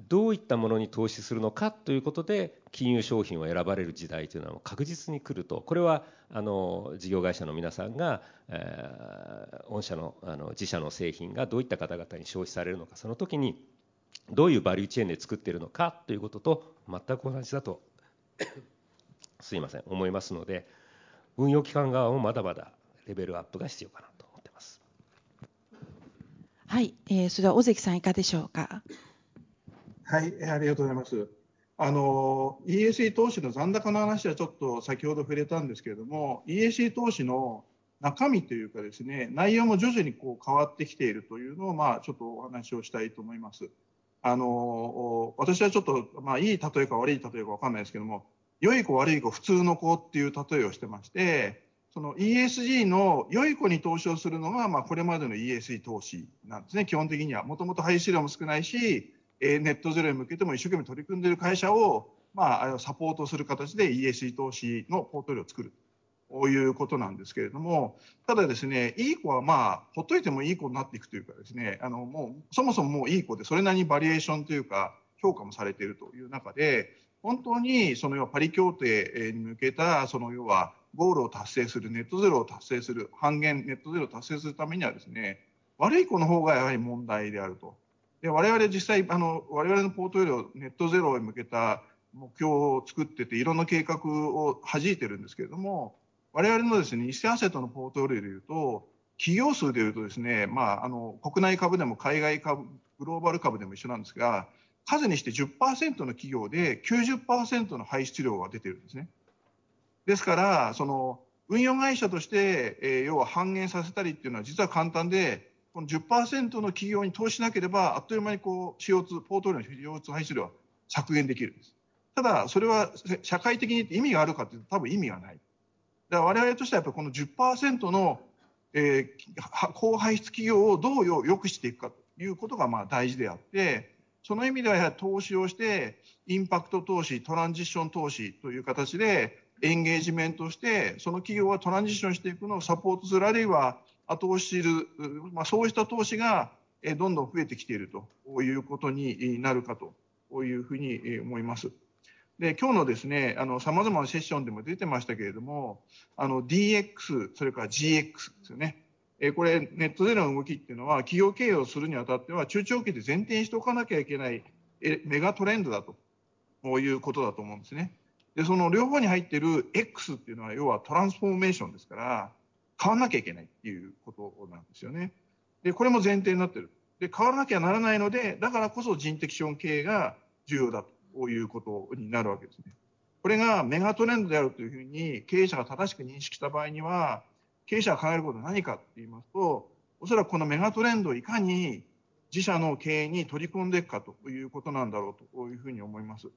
どういったものに投資するのかということで金融商品を選ばれる時代というのは確実に来ると。これはあの事業会社の皆さんが、えー、御社のあの自社の製品がどういった方々に消費されるのかその時にどういうバリューチェーンで作っているのかということと全く同じだと すいません思いますので運用機関側もまだまだレベルアップが必要かなと思ってます。はい、えー、それでは尾関さんいかがでしょうか？はい、ありがとうございます。あの ESG 投資の残高の話はちょっと先ほど触れたんですけれども ESG 投資の中身というかですね内容も徐々にこう変わってきているというのをまあちょっとお話をしたいと思います。あの私はちょっとまあいい例えか悪い例えかわかんないですけども良い子悪い子普通の子っていう例えをしてましてその ESG の良い子に投資をするのがまあこれまでの ESG 投資なんですね。基本的には。もともと排出量も少ないしえネットゼロに向けても一生懸命取り組んでいる会社を、まあ、サポートする形で ESG 投資のポートリオを作る。ということなんですけれども、ただですね、いい子はまあ、ほっといてもいい子になっていくというかですね、あのもう、そもそももういい子で、それなりにバリエーションというか、評価もされているという中で、本当にその要はパリ協定に向けた、その要はゴールを達成する、ネットゼロを達成する、半減、ネットゼロを達成するためにはですね、悪い子の方がやはり問題であると。で我々実際あの我々のポートフォリオネットゼロへ向けた目標を作ってていろんな計画を弾いてるんですけれども我々のですね偽アセットのポートフォリオでいうと企業数でいうとですね、まあ、あの国内株でも海外株グローバル株でも一緒なんですが数にして10%の企業で90%の排出量が出てるんですね。ですからその運用会社として、えー、要は半減させたりっていうのは実は簡単でこの10%の企業に投資しなければ、あっという間にこう CO2、ポートフォリオの CO2 排出量は削減できるんです。ただ、それは社会的に意味があるかというと、多分意味がない。だから我々としてはやっぱりこの10%の、えー、高排出企業をどう良くしていくかということがまあ大事であって、その意味では投資をして、インパクト投資、トランジション投資という形で、エンゲージメントして、その企業がトランジションしていくのをサポートする、あるいは後押しする、まあ、そうした投資がどんどん増えてきているということになるかというふうに思います。で今日のですねさまざまなセッションでも出てましたけれどもあの DX それから GX ですよねこれネットでの動きっていうのは企業経営をするにあたっては中長期で前提にしておかなきゃいけないメガトレンドだということだと思うんですね。でその両方に入っている X っていうのは要はトランスフォーメーションですから変わらなきゃいけないっていうことなんですよね。で、これも前提になってる。で、変わらなきゃならないので、だからこそ人的資本経営が重要だということになるわけですね。これがメガトレンドであるというふうに経営者が正しく認識した場合には、経営者が考えることは何かって言いますと、おそらくこのメガトレンドをいかに自社の経営に取り込んでいくかということなんだろうというふうに思います。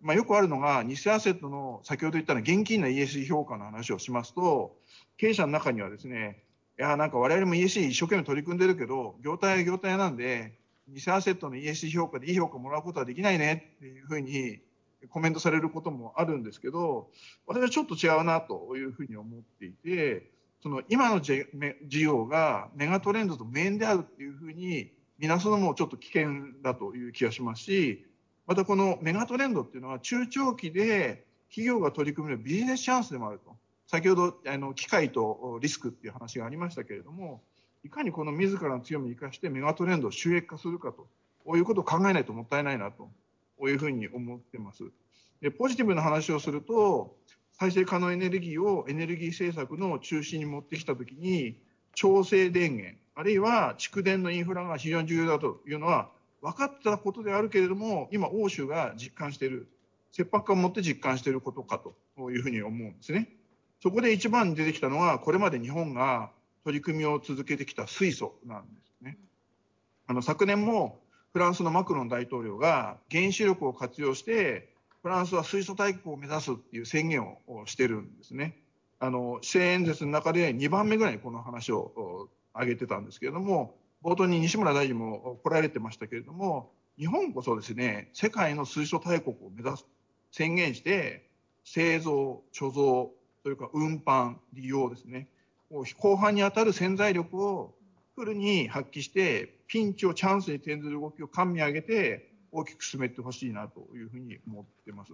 まあ、よくあるのが、偽アセットの先ほど言ったの現金の ESG 評価の話をしますと、経営者の中にはですね、いや、なんか我々も ESG 一生懸命取り組んでるけど、業態は業態なんで、偽アセットの ESG 評価でいい評価もらうことはできないねっていうふうにコメントされることもあるんですけど、私はちょっと違うなというふうに思っていて、その今の事業がメガトレンドと無縁であるっていうふうに見なすのもちょっと危険だという気がしますし、またこのメガトレンドっていうのは中長期で企業が取り組めるビジネスチャンスでもあると。先ほどあの機会とリスクっていう話がありましたけれども、いかにこの自らの強みを生かしてメガトレンドを収益化するかと、こういうことを考えないともったいないなと、こういうふうに思ってます。でポジティブな話をすると、再生可能エネルギーをエネルギー政策の中心に持ってきたときに、調整電源、あるいは蓄電のインフラが非常に重要だというのは、分かったことであるけれども、今、欧州が実感している、切迫感を持って実感していることかというふうに思うんですね。そこで一番出てきたのは、これまで日本が取り組みを続けてきた水素なんですね。あの昨年もフランスのマクロン大統領が原子力を活用してフランスは水素大国を目指すっていう宣言をしてるんですね。あの施政演説の中で2番目ぐらいにこの話を挙げてたんですけれども冒頭に西村大臣も来られてましたけれども、日本こそですね、世界の水素大国を目指す宣言して、製造、貯蔵、それか運搬、利用ですね、後半に当たる潜在力をフルに発揮して、ピンチをチャンスに転ずる動きを官民挙げて、大きく進めてほしいなというふうに思ってます。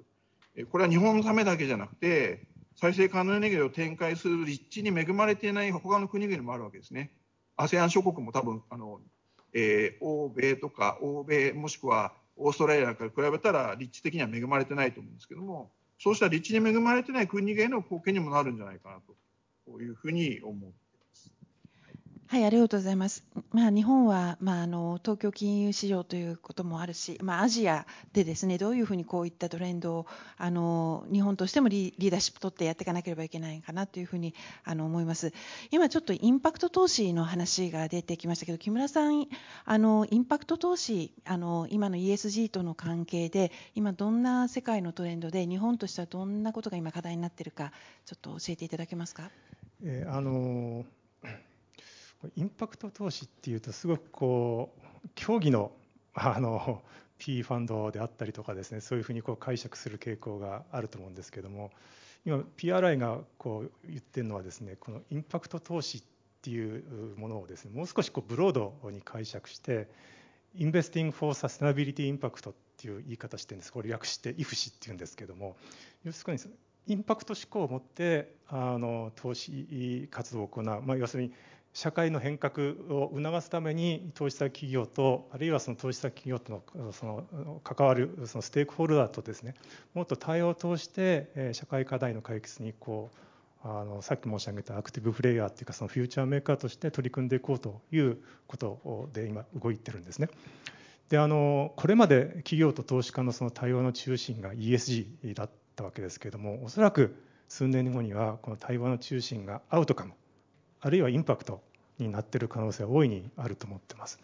これは日本のためだけじゃなくて、再生可能エネルギーを展開する立地に恵まれていない他の国々もあるわけですね。ASEAN 諸国も多分あの、えー、欧米とか欧米もしくはオーストラリアから比べたら立地的には恵まれてないと思うんですけども、そうした立地に恵まれてない国々への貢献にもなるんじゃないかなとこういうふうに思っはい、ありがとうございます。まあ、日本は、まあ、あの東京金融市場ということもあるし、まあ、アジアでですねどういうふうにこういったトレンドをあの日本としてもリーダーシップ取ってやっていかなければいけないかなというふうにあの思います。今ちょっとインパクト投資の話が出てきましたけど木村さんあのインパクト投資あの今の ESG との関係で今どんな世界のトレンドで日本としてはどんなことが今課題になっているかちょっと教えていただけますか？えー、あのーインパクト投資っていうとすごくこう狭義のあの P ファンドであったりとかですねそういうふうにこう解釈する傾向があると思うんですけども今 PRI がこう言ってるのはですねこのインパクト投資っていうものをですねもう少しこうブロードに解釈して Investing for Sustainability Impact っていう言い方してるんです。これ略して IFSI っていうんですけども要するにインパクト思考を持ってあの投資活動を行う、まあ、要するに社会の変革を促すために投資先企業とあるいはその投資先企業とのその関わるそのステークホルダーとですねもっと対応を通して社会課題の解決にこうあのさっき申し上げたアクティブプレイヤーっていうかそのフューチャーメーカーとして取り組んでいこうということで今動いてるんですね。であのこれまで企業と投資家のその対応の中心が ESG だったわけですけれどもおそらく数年後にはこの対話の中心がアウトカムあるいはインパクトになっている可能性は大いにあると思ってます。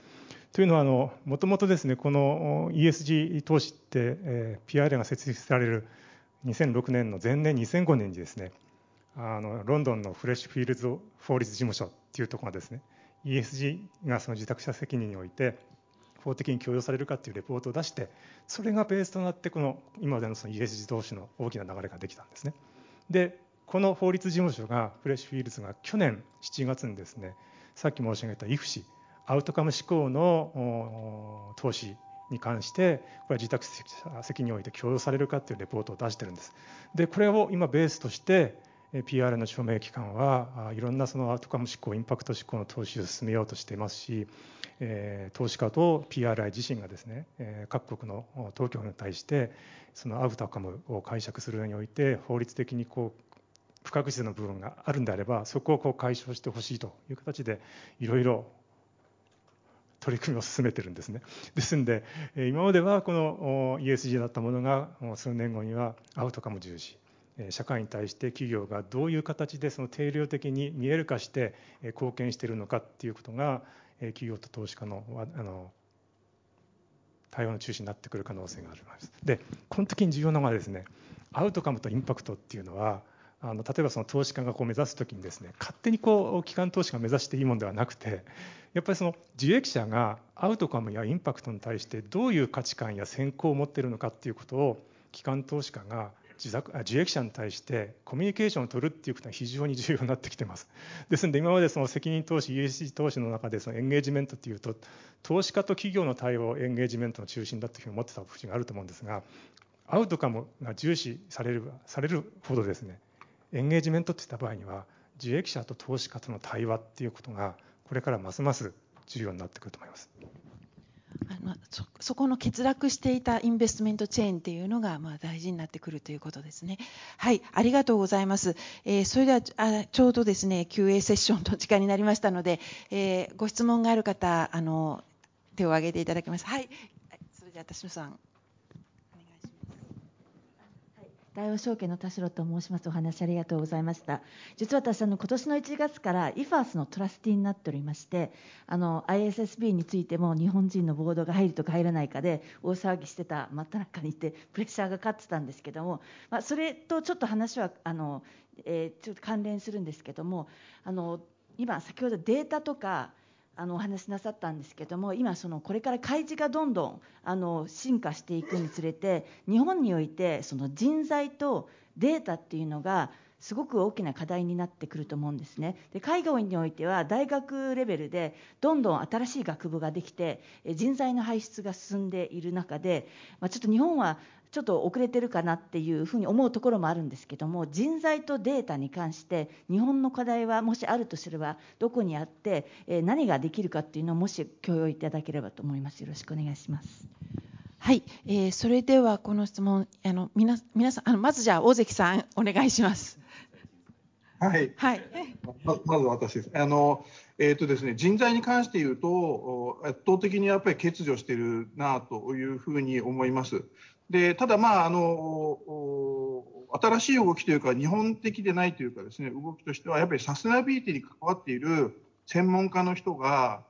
というのはもともとですねこの ESG 投資って、えー、PRA が設立される2006年の前年2005年にですねあのロンドンのフレッシュフィールズ法律事務所っていうところがですね ESG がその受託者責任において法的に許容されるかっていうレポートを出してそれがベースとなってこの今までのその ESG 投資の大きな流れができたんですね。でこの法律事務所がフレッシュフィールズが去年7月にですねさっき申し上げた IFC アウトカム志向の投資に関してこれは自宅責任において許容されるかというレポートを出してるんです。でこれを今ベースとして PR の署名機関はいろんなそのアウトカム志向インパクト志向の投資を進めようとしていますし、投資家と PRI 自身がですね、各国の当局に対してそのアウトカムを解釈するにおいて法律的にこう不確実な部分があるんであればそこをこう解消してほしいという形でいろいろ取り組みを進めてるんですね。ですんで今まではこの ESG だったものが数年後にはアウトカム重視社会に対して企業がどういう形でその定量的に見える化して貢献しているのかっていうことが企業と投資家のあの対応の中心になってくる可能性があります。でこの時に重要なのはですねアウトカムとインパクトっていうのはあの例えばその投資家がこう目指す時にですね勝手にこう機関投資が目指していいものではなくてやっぱりその受益者がアウトカムやインパクトに対してどういう価値観や選考を持っているのかっていうことを機関投資家が受益者に対してコミュニケーションを取るっていうことが非常に重要になってきてます。ですので今までその責任投資 ESG 投資の中でそのエンゲージメントっていうと投資家と企業の対応エンゲージメントの中心だというふうに思ってた節があると思うんですがアウトカムが重視されるされるほどですねエンゲージメントっていった場合には受益者と投資家との対話っていうことがこれからますます重要になってくると思います。あのそそこの欠落していたインベストメントチェーンっていうのがまあ大事になってくるということですね。はい、ありがとうございます。えー、それではあちょうどですね QA セッションの時間になりましたので、えー、ご質問がある方あの手を挙げていただけます。はい、それでは田代さん。大和証券の田代と申します。お話ありがとうございました。実は私あの今年の1月から IFAS のトラスティになっておりましてあの ISSB についても日本人のボードが入るとか入らないかで大騒ぎしてた真っ只中にいてプレッシャーがかかってたんですけども、まあ、それとちょっと話はあの、えー、ちょっと関連するんですけどもあの今先ほどデータとかあのお話しなさったんですけども今そのこれから開示がどんどんあの進化していくにつれて日本においてその人材とデータっていうのがすごく大きな課題になってくると思うんですね。で介護においては大学レベルでどんどん新しい学部ができて人材の輩出が進んでいる中で、まあ、ちょっと日本はちょっと遅れてるかなっていうふうに思うところもあるんですけども人材とデータに関して日本の課題はもしあるとすればどこにあって何ができるかっていうのをもし共有いただければと思います。よろしくお願いします。はい、えー、それではこの質問あの皆皆さんあのまずじゃあ大関さんお願いします。はい、はい、ままず私です。あのえーとですね、人材に関して言うと、圧倒的にやっぱり欠如しているなというふうに思います。でただ、まああの、新しい動きというか、日本的でないというかですね、動きとしては、やっぱりサステナビリティに関わっている専門家の人が、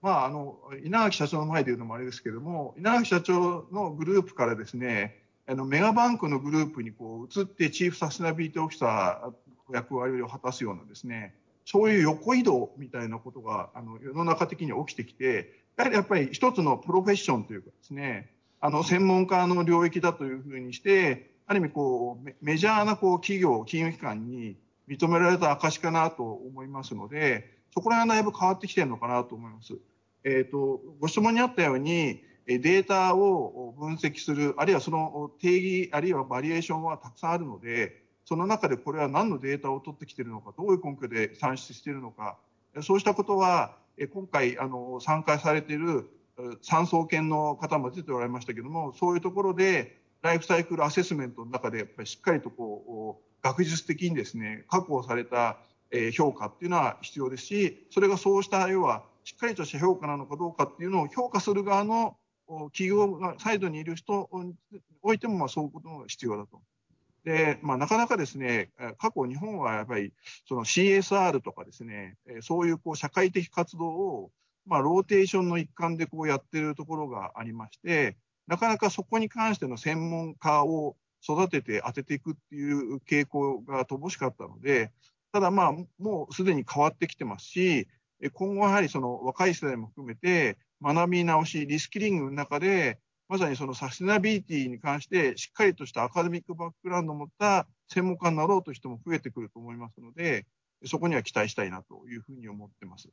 まあ、あの稲垣社長の前で言うのもあれですけれども、稲垣社長のグループからですね、あのメガバンクのグループにこう移って、チーフサステナビリティオフィサー役割を果たすようなですね、そういう横移動みたいなことがあの世の中的に起きてきて、やはりやっぱり一つのプロフェッションというかですね、あの専門家の領域だというふうにして、ある意味こうメジャーなこう企業、金融機関に認められた証かなと思いますので、そこら辺はだいぶ変わってきてるのかなと思います。えっ、ー、と、ご質問にあったように、データを分析する、あるいはその定義、あるいはバリエーションはたくさんあるので、その中でこれは何のデータを取ってきているのか、どういう根拠で算出しているのか、そうしたことは、今回あの参加されている産総研の方も出ておられましたけども、そういうところで、ライフサイクルアセスメントの中で、やっぱりしっかりとこう、学術的にですね、確保された評価っていうのは必要ですし、それがそうした、要は、しっかりとした評価なのかどうかっていうのを評価する側の企業がサイドにいる人においても、まあそういうことが必要だと。で、まあ、なかなかですね、過去日本はやっぱりその CSR とかですね、そういうこう社会的活動をまあ、ローテーションの一環でこうやってるところがありまして、なかなかそこに関しての専門家を育てて当てていくっていう傾向が乏しかったので、ただまあ、もうすでに変わってきてますし、今後はやはりその若い世代も含めて、学び直し、リスキリングの中で、まさにそのサステナビリティに関してしっかりとしたアカデミックバックグラウンドを持った専門家になろうという人も増えてくると思いますので、そこには期待したいなというふうに思ってます。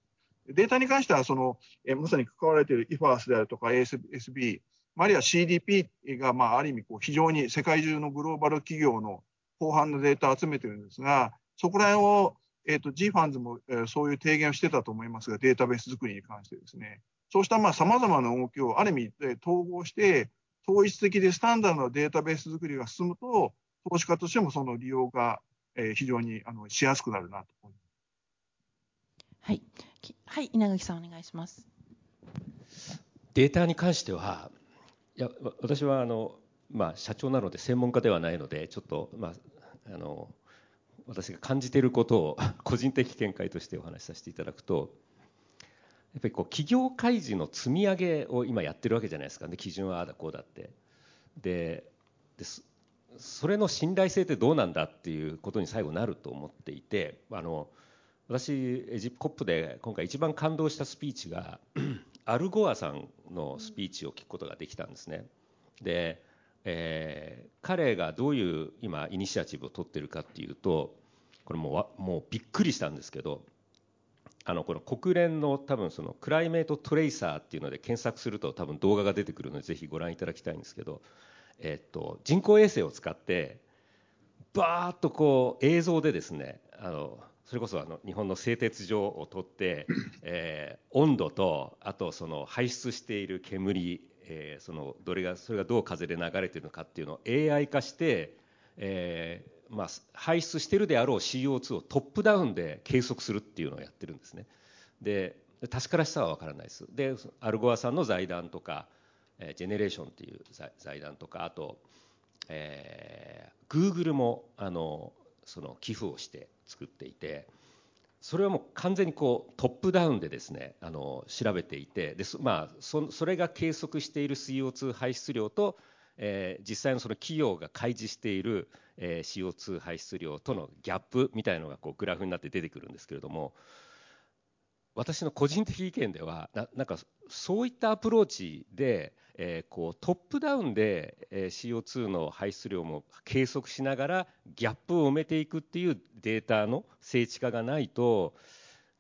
データに関しては、その、えまさに関われている IFAS であるとか ASB、あるいは CDP が、まあ、ある意味こう、非常に世界中のグローバル企業の後半のデータを集めてるんですが、そこら辺を、えっ、ー、と、GFANS も、えー、そういう提言をしてたと思いますが、データベース作りに関してですね。そうしたまあ様々な動きをある意味、えー、統合して、統一的でスタンダードなデータベース作りが進むと、投資家としてもその利用が、えー、非常にあのしやすくなるなと思います。はい。はい、稲垣さんお願いします。データに関しては、いや私はあの、まあ、社長なので専門家ではないので、ちょっと、まあ、あの私が感じていることを個人的見解としてお話しさせていただくと、やっぱりこう企業開示の積み上げを今やってるわけじゃないですかね、基準はああだこうだって。ででそれの信頼性ってどうなんだっていうことに最後なると思っていて、あの私、エジプコップで今回一番感動したスピーチが、アルゴアさんのスピーチを聞くことができたんですね。で、えー、彼がどういう今、イニシアチブを取ってるかっていうと、これもうもうびっくりしたんですけど、あのこの国連の多分そのクライメートトレイサーっていうので検索すると多分動画が出てくるのでぜひご覧いただきたいんですけど、えっと人工衛星を使ってバーッとこう映像でですねあのそれこそあの日本の製鉄所を取って、えー、温度とあとその排出している煙、えー、そのどれがそれがどう風で流れているのかっていうのを AI 化して、えーまあ、排出してるであろう CO2 をトップダウンで計測するっていうのをやってるんですね。で確からしさは分からないです。でアルゴアさんの財団とか、えー、ジェネレーションっていう財団とかあと、えー、Google もあのその寄付をして作っていてそれはもう完全にこうトップダウンでですねあの調べていてでまあ、そそれが計測している CO2 排出量と、えー、実際のその企業が開示している、えー、CO2 排出量とのギャップみたいなのがこうグラフになって出てくるんですけれども私の個人的意見ではななんかそういったアプローチで、えー、こうトップダウンで、えー、CO2 の排出量も計測しながらギャップを埋めていくっていうデータの精緻化がないと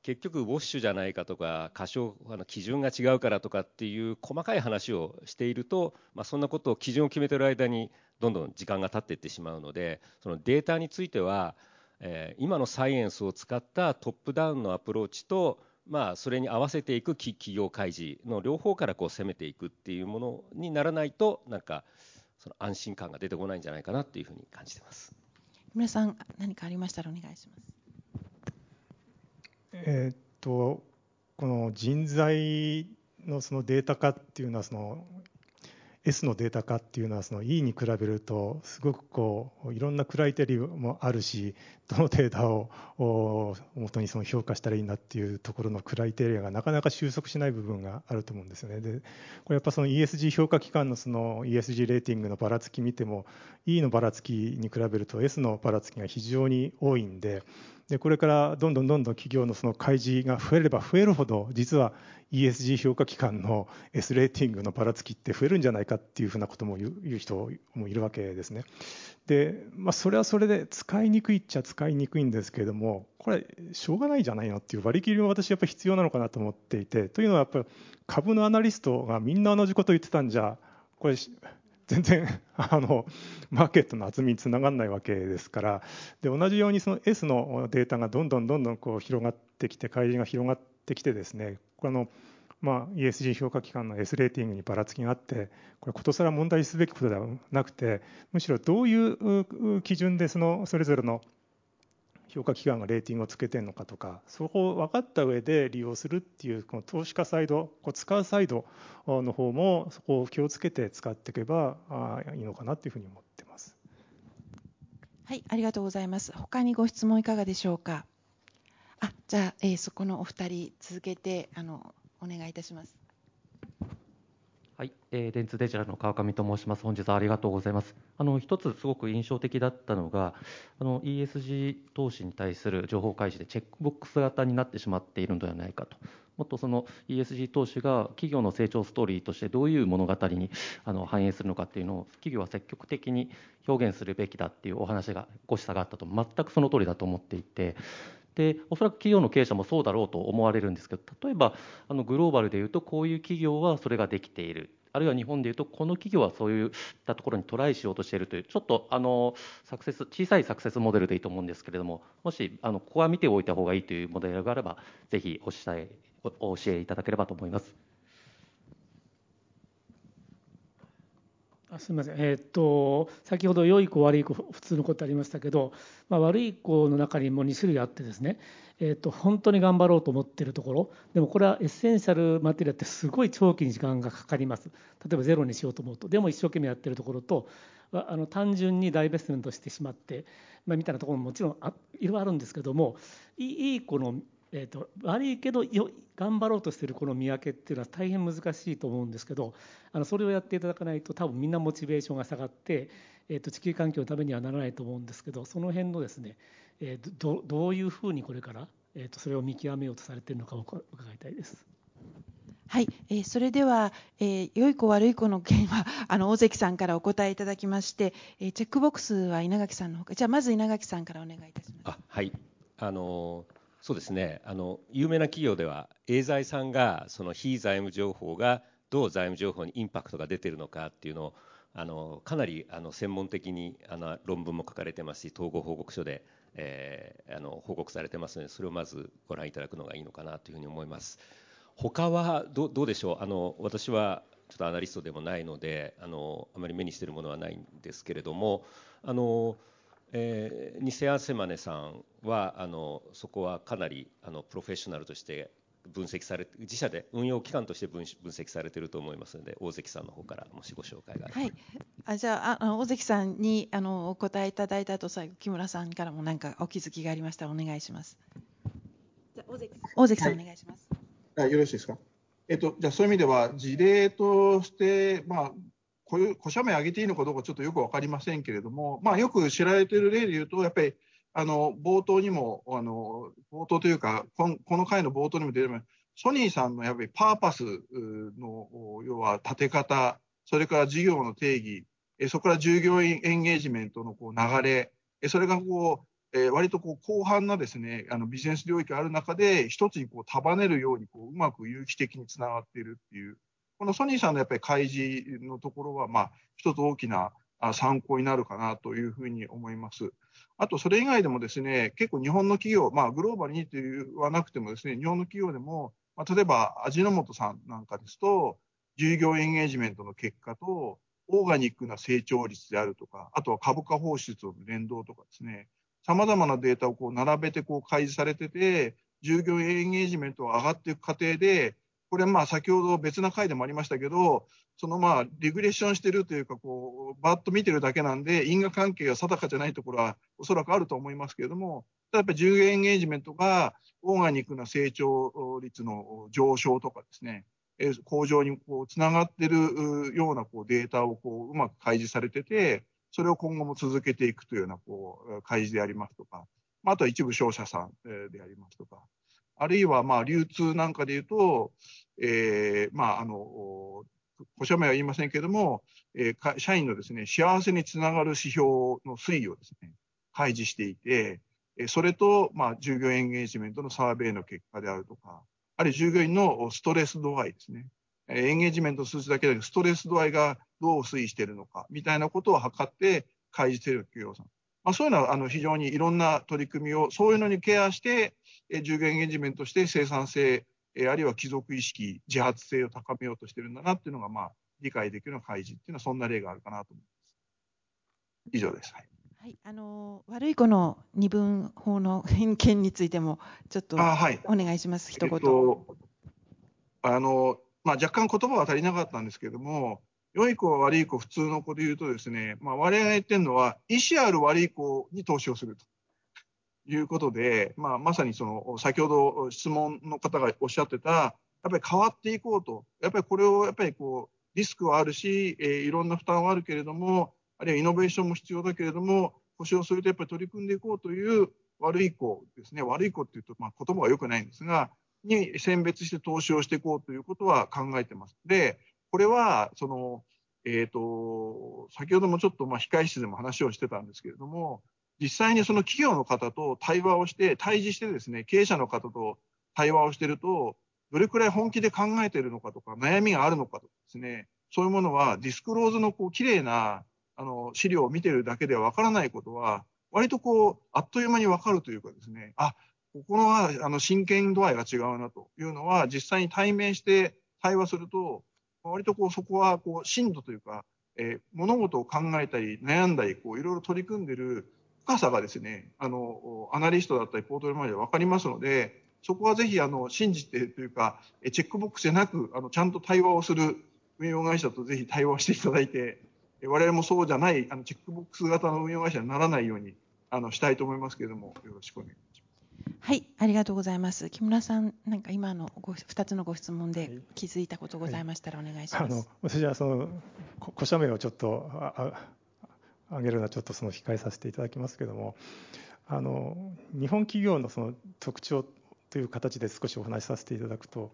結局ウォッシュじゃないかとか過小あの基準が違うからとかっていう細かい話をしていると、まあ、そんなことを基準を決めてる間にどんどん時間が経っていってしまうのでそのデータについては、えー、今のサイエンスを使ったトップダウンのアプローチとまあ、それに合わせていく企業開示の両方からこう攻めていくっていうものにならないとなんかその安心感が出てこないんじゃないかなっていうふうに感じてます。皆さん何かありましたらお願いします。えー、っとこの人材のそのデータ化っていうのはその S のデータ化っていうのはその E に比べるとすごくこういろんなクライテリアもあるしどのデータを元にその評価したらいいんだっていうところのクライテリアがなかなか収束しない部分があると思うんですよね。でこれやっぱその ESG 評価機関のその ESG レーティングのばらつき見ても E のばらつきに比べると S のばらつきが非常に多いんででこれからどんどんどんどん企業のその開示が増えれば増えるほど実は ESG 評価機関の S レーティングのばらつきって増えるんじゃないかっていうふうなことも言う人もいるわけですね。で、まあ、それはそれで使いにくいっちゃ使いにくいんですけれどもこれしょうがないじゃないのっていう割り切りも私やっぱ必要なのかなと思っていてというのはやっぱり株のアナリストがみんな同じこと言ってたんじゃこれ全然 あのマーケットの厚みにつながらないわけですから。で同じようにその S のデータがどんどんどんどんこう広がってきて開示が広がってきてですねこのまあ、ESG 評価機関の S レーティングにばらつきがあってこれことさら問題すべきことではなくてむしろどういう基準でそのそれぞれの評価機関がレーティングをつけてるのかとかそこを分かった上で利用するっていうこの投資家サイドこう使うサイドの方もそこを気をつけて使っていけばいいのかなというふうに思ってます。はいありがとうございます。他にご質問いかがでしょうか？あじゃあ、えー、そこのお二人続けてあのお願いいたします。はい、えー、電通デジタルの川上と申します。本日はありがとうございます。あの一つすごく印象的だったのが、あの ESG 投資に対する情報開示でチェックボックス型になってしまっているのではないかと。もっとその ESG 投資が企業の成長ストーリーとしてどういう物語にあの反映するのかっていうのを企業は積極的に表現するべきだっていうお話がご示唆があったと全くその通りだと思っていてでおそらく企業の経営者もそうだろうと思われるんですけど例えばあのグローバルでいうとこういう企業はそれができているあるいは日本でいうとこの企業はそういったところにトライしようとしているというちょっとあのサクセス小さいサクセスモデルでいいと思うんですけれどももしあのここは見ておいた方がいいというモデルがあればぜひお伝えお教えいただければと思います。あすみません、えー、っと先ほど良い子悪い子普通の子ってありましたけど、まあ、悪い子の中にも2種類あってですね、えー、と本当に頑張ろうと思ってるところ。でもこれはエッセンシャルマテリアってすごい長期に時間がかかります。例えばゼロにしようと思うと。でも一生懸命やってるところとあの単純に大ベストメントしてしまって、まあ、みたいなところももちろんあいろいろあるんですけどもいい子のえーと、悪いけどよ頑張ろうとしているこの見分けっていうのは大変難しいと思うんですけどあのそれをやっていただかないと多分みんなモチベーションが下がって、えーと、地球環境のためにはならないと思うんですけどその辺のですね、えー、どどういうふうにこれから、えーと、それを見極めようとされているのかを伺いたいです。はい、えー、それでは、えー、良い子悪い子の件はあの大関さんからお答えいただきまして、えー、チェックボックスは稲垣さんのほかじゃあまず稲垣さんからお願いいたします。あはいあのーそうですね。あの有名な企業ではエーザイさんがその非財務情報がどう財務情報にインパクトが出てるのかっていうのをあのかなりあの専門的にあの論文も書かれてますし統合報告書で、えー、あの報告されてますのでそれをまずご覧いただくのがいいのかなというふうに思います。他はどどうでしょう？あの私はちょっとアナリストでもないのであのあまり目にしているものはないんですけれどもあのえー、ニセアセマネさんはあのそこはかなりあのプロフェッショナルとして分析されて自社で運用機関として分分析されていると思いますので大関さんの方からもしご紹介があれば、はい、あじゃああ大関さんにあのお答えいただいた後最後木村さんからも何かお気づきがありましたらお願いします。じゃ大関大関さん、お願いします。あよろしいですか？えっと、じゃあそういう意味では事例として、まあ、こういう小社名挙げていいのかどうかちょっとよく分かりませんけれども、まあ、よく知られている例でいうと、やっぱりあの冒頭にもあの冒頭というかこの回の冒頭にも出てまソニーさんのやっぱりパーパスの要は立て方それから事業の定義そこから従業員エンゲージメントのこう流れそれがこう、え、割とこう広範なですねあのビジネス領域がある中で一つにこう束ねるようにこううまく有機的につながっているっていうこのソニーさんのやっぱり開示のところはまあ一つ大きな参考になるかなというふうに思います。あと、それ以外でもですね、結構日本の企業、まあ、グローバルにというはなくてもですね、日本の企業でも、まあ、例えば味の素さんなんかですと、従業員エンゲージメントの結果と、オーガニックな成長率であるとか、あとは株価放出の連動とかですね、様々なデータをこう並べてこう開示されてて、従業員エンゲージメントが上がっていく過程で、これ先ほど別な回でもありましたけど、そのまあリグレッションしてるというか、こう、バッと見てるだけなんで、因果関係が定かじゃないところはおそらくあると思いますけれども、やっぱり従業員エンゲージメントがオーガニックな成長率の上昇とかですね、向上にこうつながってるようなこうデータをこううまく開示されてて、それを今後も続けていくというようなこう開示でありますとか、あとは一部商社さんでありますとか、あるいはま流通なんかでいうと、えー、まあの、保社名は言いませんけれども、え、社員のですね、幸せにつながる指標の推移をですね、開示していて、それと、ま、従業員エンゲージメントのサーベイの結果であるとか、あるいは従業員のストレス度合いですね。エンゲージメント数値だけでなくストレス度合いがどう推移しているのか、みたいなことを測って開示している企業さん。まあ、そういうのはあの非常にいろんな取り組みを、そういうのにケアして、従業員エンゲージメントして生産性、あるいは貴族意識、自発性を高めようとしてるんだなっていうのが、まあ、理解できるような開示っていうのは、そんな例があるかなと思います。以上です。はい。はい、あの悪い子の二分法の偏見についても、ちょっとお願いします、はい、一言。えっと、あのまあ、若干言葉は足りなかったんですけれども、良い子は悪い子、普通の子で言うとですね、まあ、我々が言ってるのは、意思ある悪い子に投資をするということで、まあ、まさにその、先ほど質問の方がおっしゃってた、やっぱり変わっていこうと。やっぱりこれを、やっぱりこう、リスクはあるし、えー、いろんな負担はあるけれども、あるいはイノベーションも必要だけれども、腰を据えてやっぱり取り組んでいこうという悪い子ですね。悪い子っていうと、まあ、言葉は良くないんですが、に選別して投資をしていこうということは考えてます。で、これは、その、えっ、と、先ほどもちょっとまあ控室でも話をしてたんですけれども、実際にその企業の方と対話をして、対峙してですね、経営者の方と対話をしてると、どれくらい本気で考えているのかとか、悩みがあるのかとかですね、そういうものはディスクローズのこう綺麗なあの資料を見てるだけではわからないことは、割とこう、あっという間にわかるというかですね、あ、ここのはあの真剣度合いが違うなというのは、実際に対面して対話すると、割とこうそこはこう深度というか、えー、物事を考えたり悩んだりこういろいろ取り組んでる深さがですねあのアナリストだったりポートフォリオマネーで分かりますのでそこはぜひあの信じてというかチェックボックスでなくあのちゃんと対話をする運用会社とぜひ対話していただいて我々もそうじゃないあのチェックボックス型の運用会社にならないようにあのしたいと思いますけれどもよろしくお願いします。はい、ありがとうございます。木村さん、なんか今のご2つのご質問で気づいたことございましたらお願いします。はいはい、あの私はその小社名をちょっと上げるのはちょっとその控えさせていただきますけれども、あの日本企業のその特徴という形で少しお話しさせていただくと、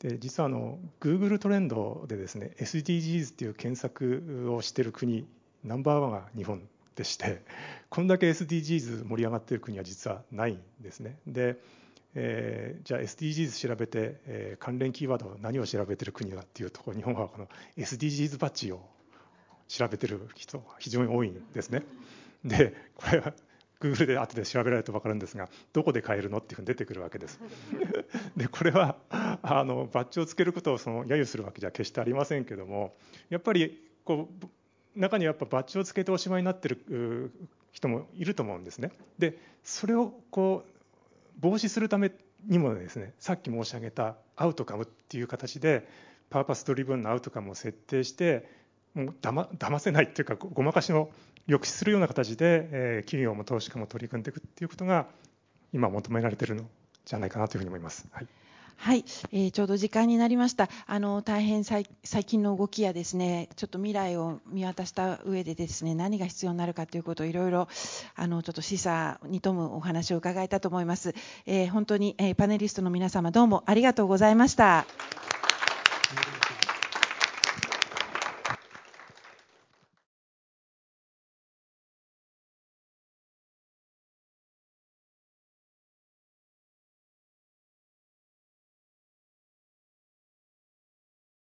で実はあの Google トレンドでですね SDGs っていう検索をしている国ナンバーワンが日本でして こんだけ SDGs 盛り上がっている国は実はないんですね。で、えー、じゃあ SDGs 調べて、えー、関連キーワード何を調べている国だっていうところ日本はこの SDGs バッジを調べてる人が非常に多いんですね。でこれは Google で後で調べられると分かるんですがどこで買えるのっていうふうに出てくるわけです。でこれはあのバッジをつけることをその揶揄するわけじゃ決してありませんけどもやっぱりこう中にはやっぱバッジをつけておしまいになってる人もいると思うんですね。でそれをこう防止するためにもですねさっき申し上げたアウトカムっていう形でパーパスドリブンのアウトカムを設定してもうだま騙せないっていうかごまかしの抑止するような形で、えー、企業も投資家も取り組んでいくっていうことが今求められてるのじゃないかなというふうに思います。はいはい、えー、ちょうど時間になりました。あの大変最近の動きやですね、ちょっと未来を見渡した上でですね、何が必要になるかということをいろいろあのちょっと示唆に富むお話を伺えたと思います。えー、本当に、えー、パネリストの皆様どうもありがとうございました。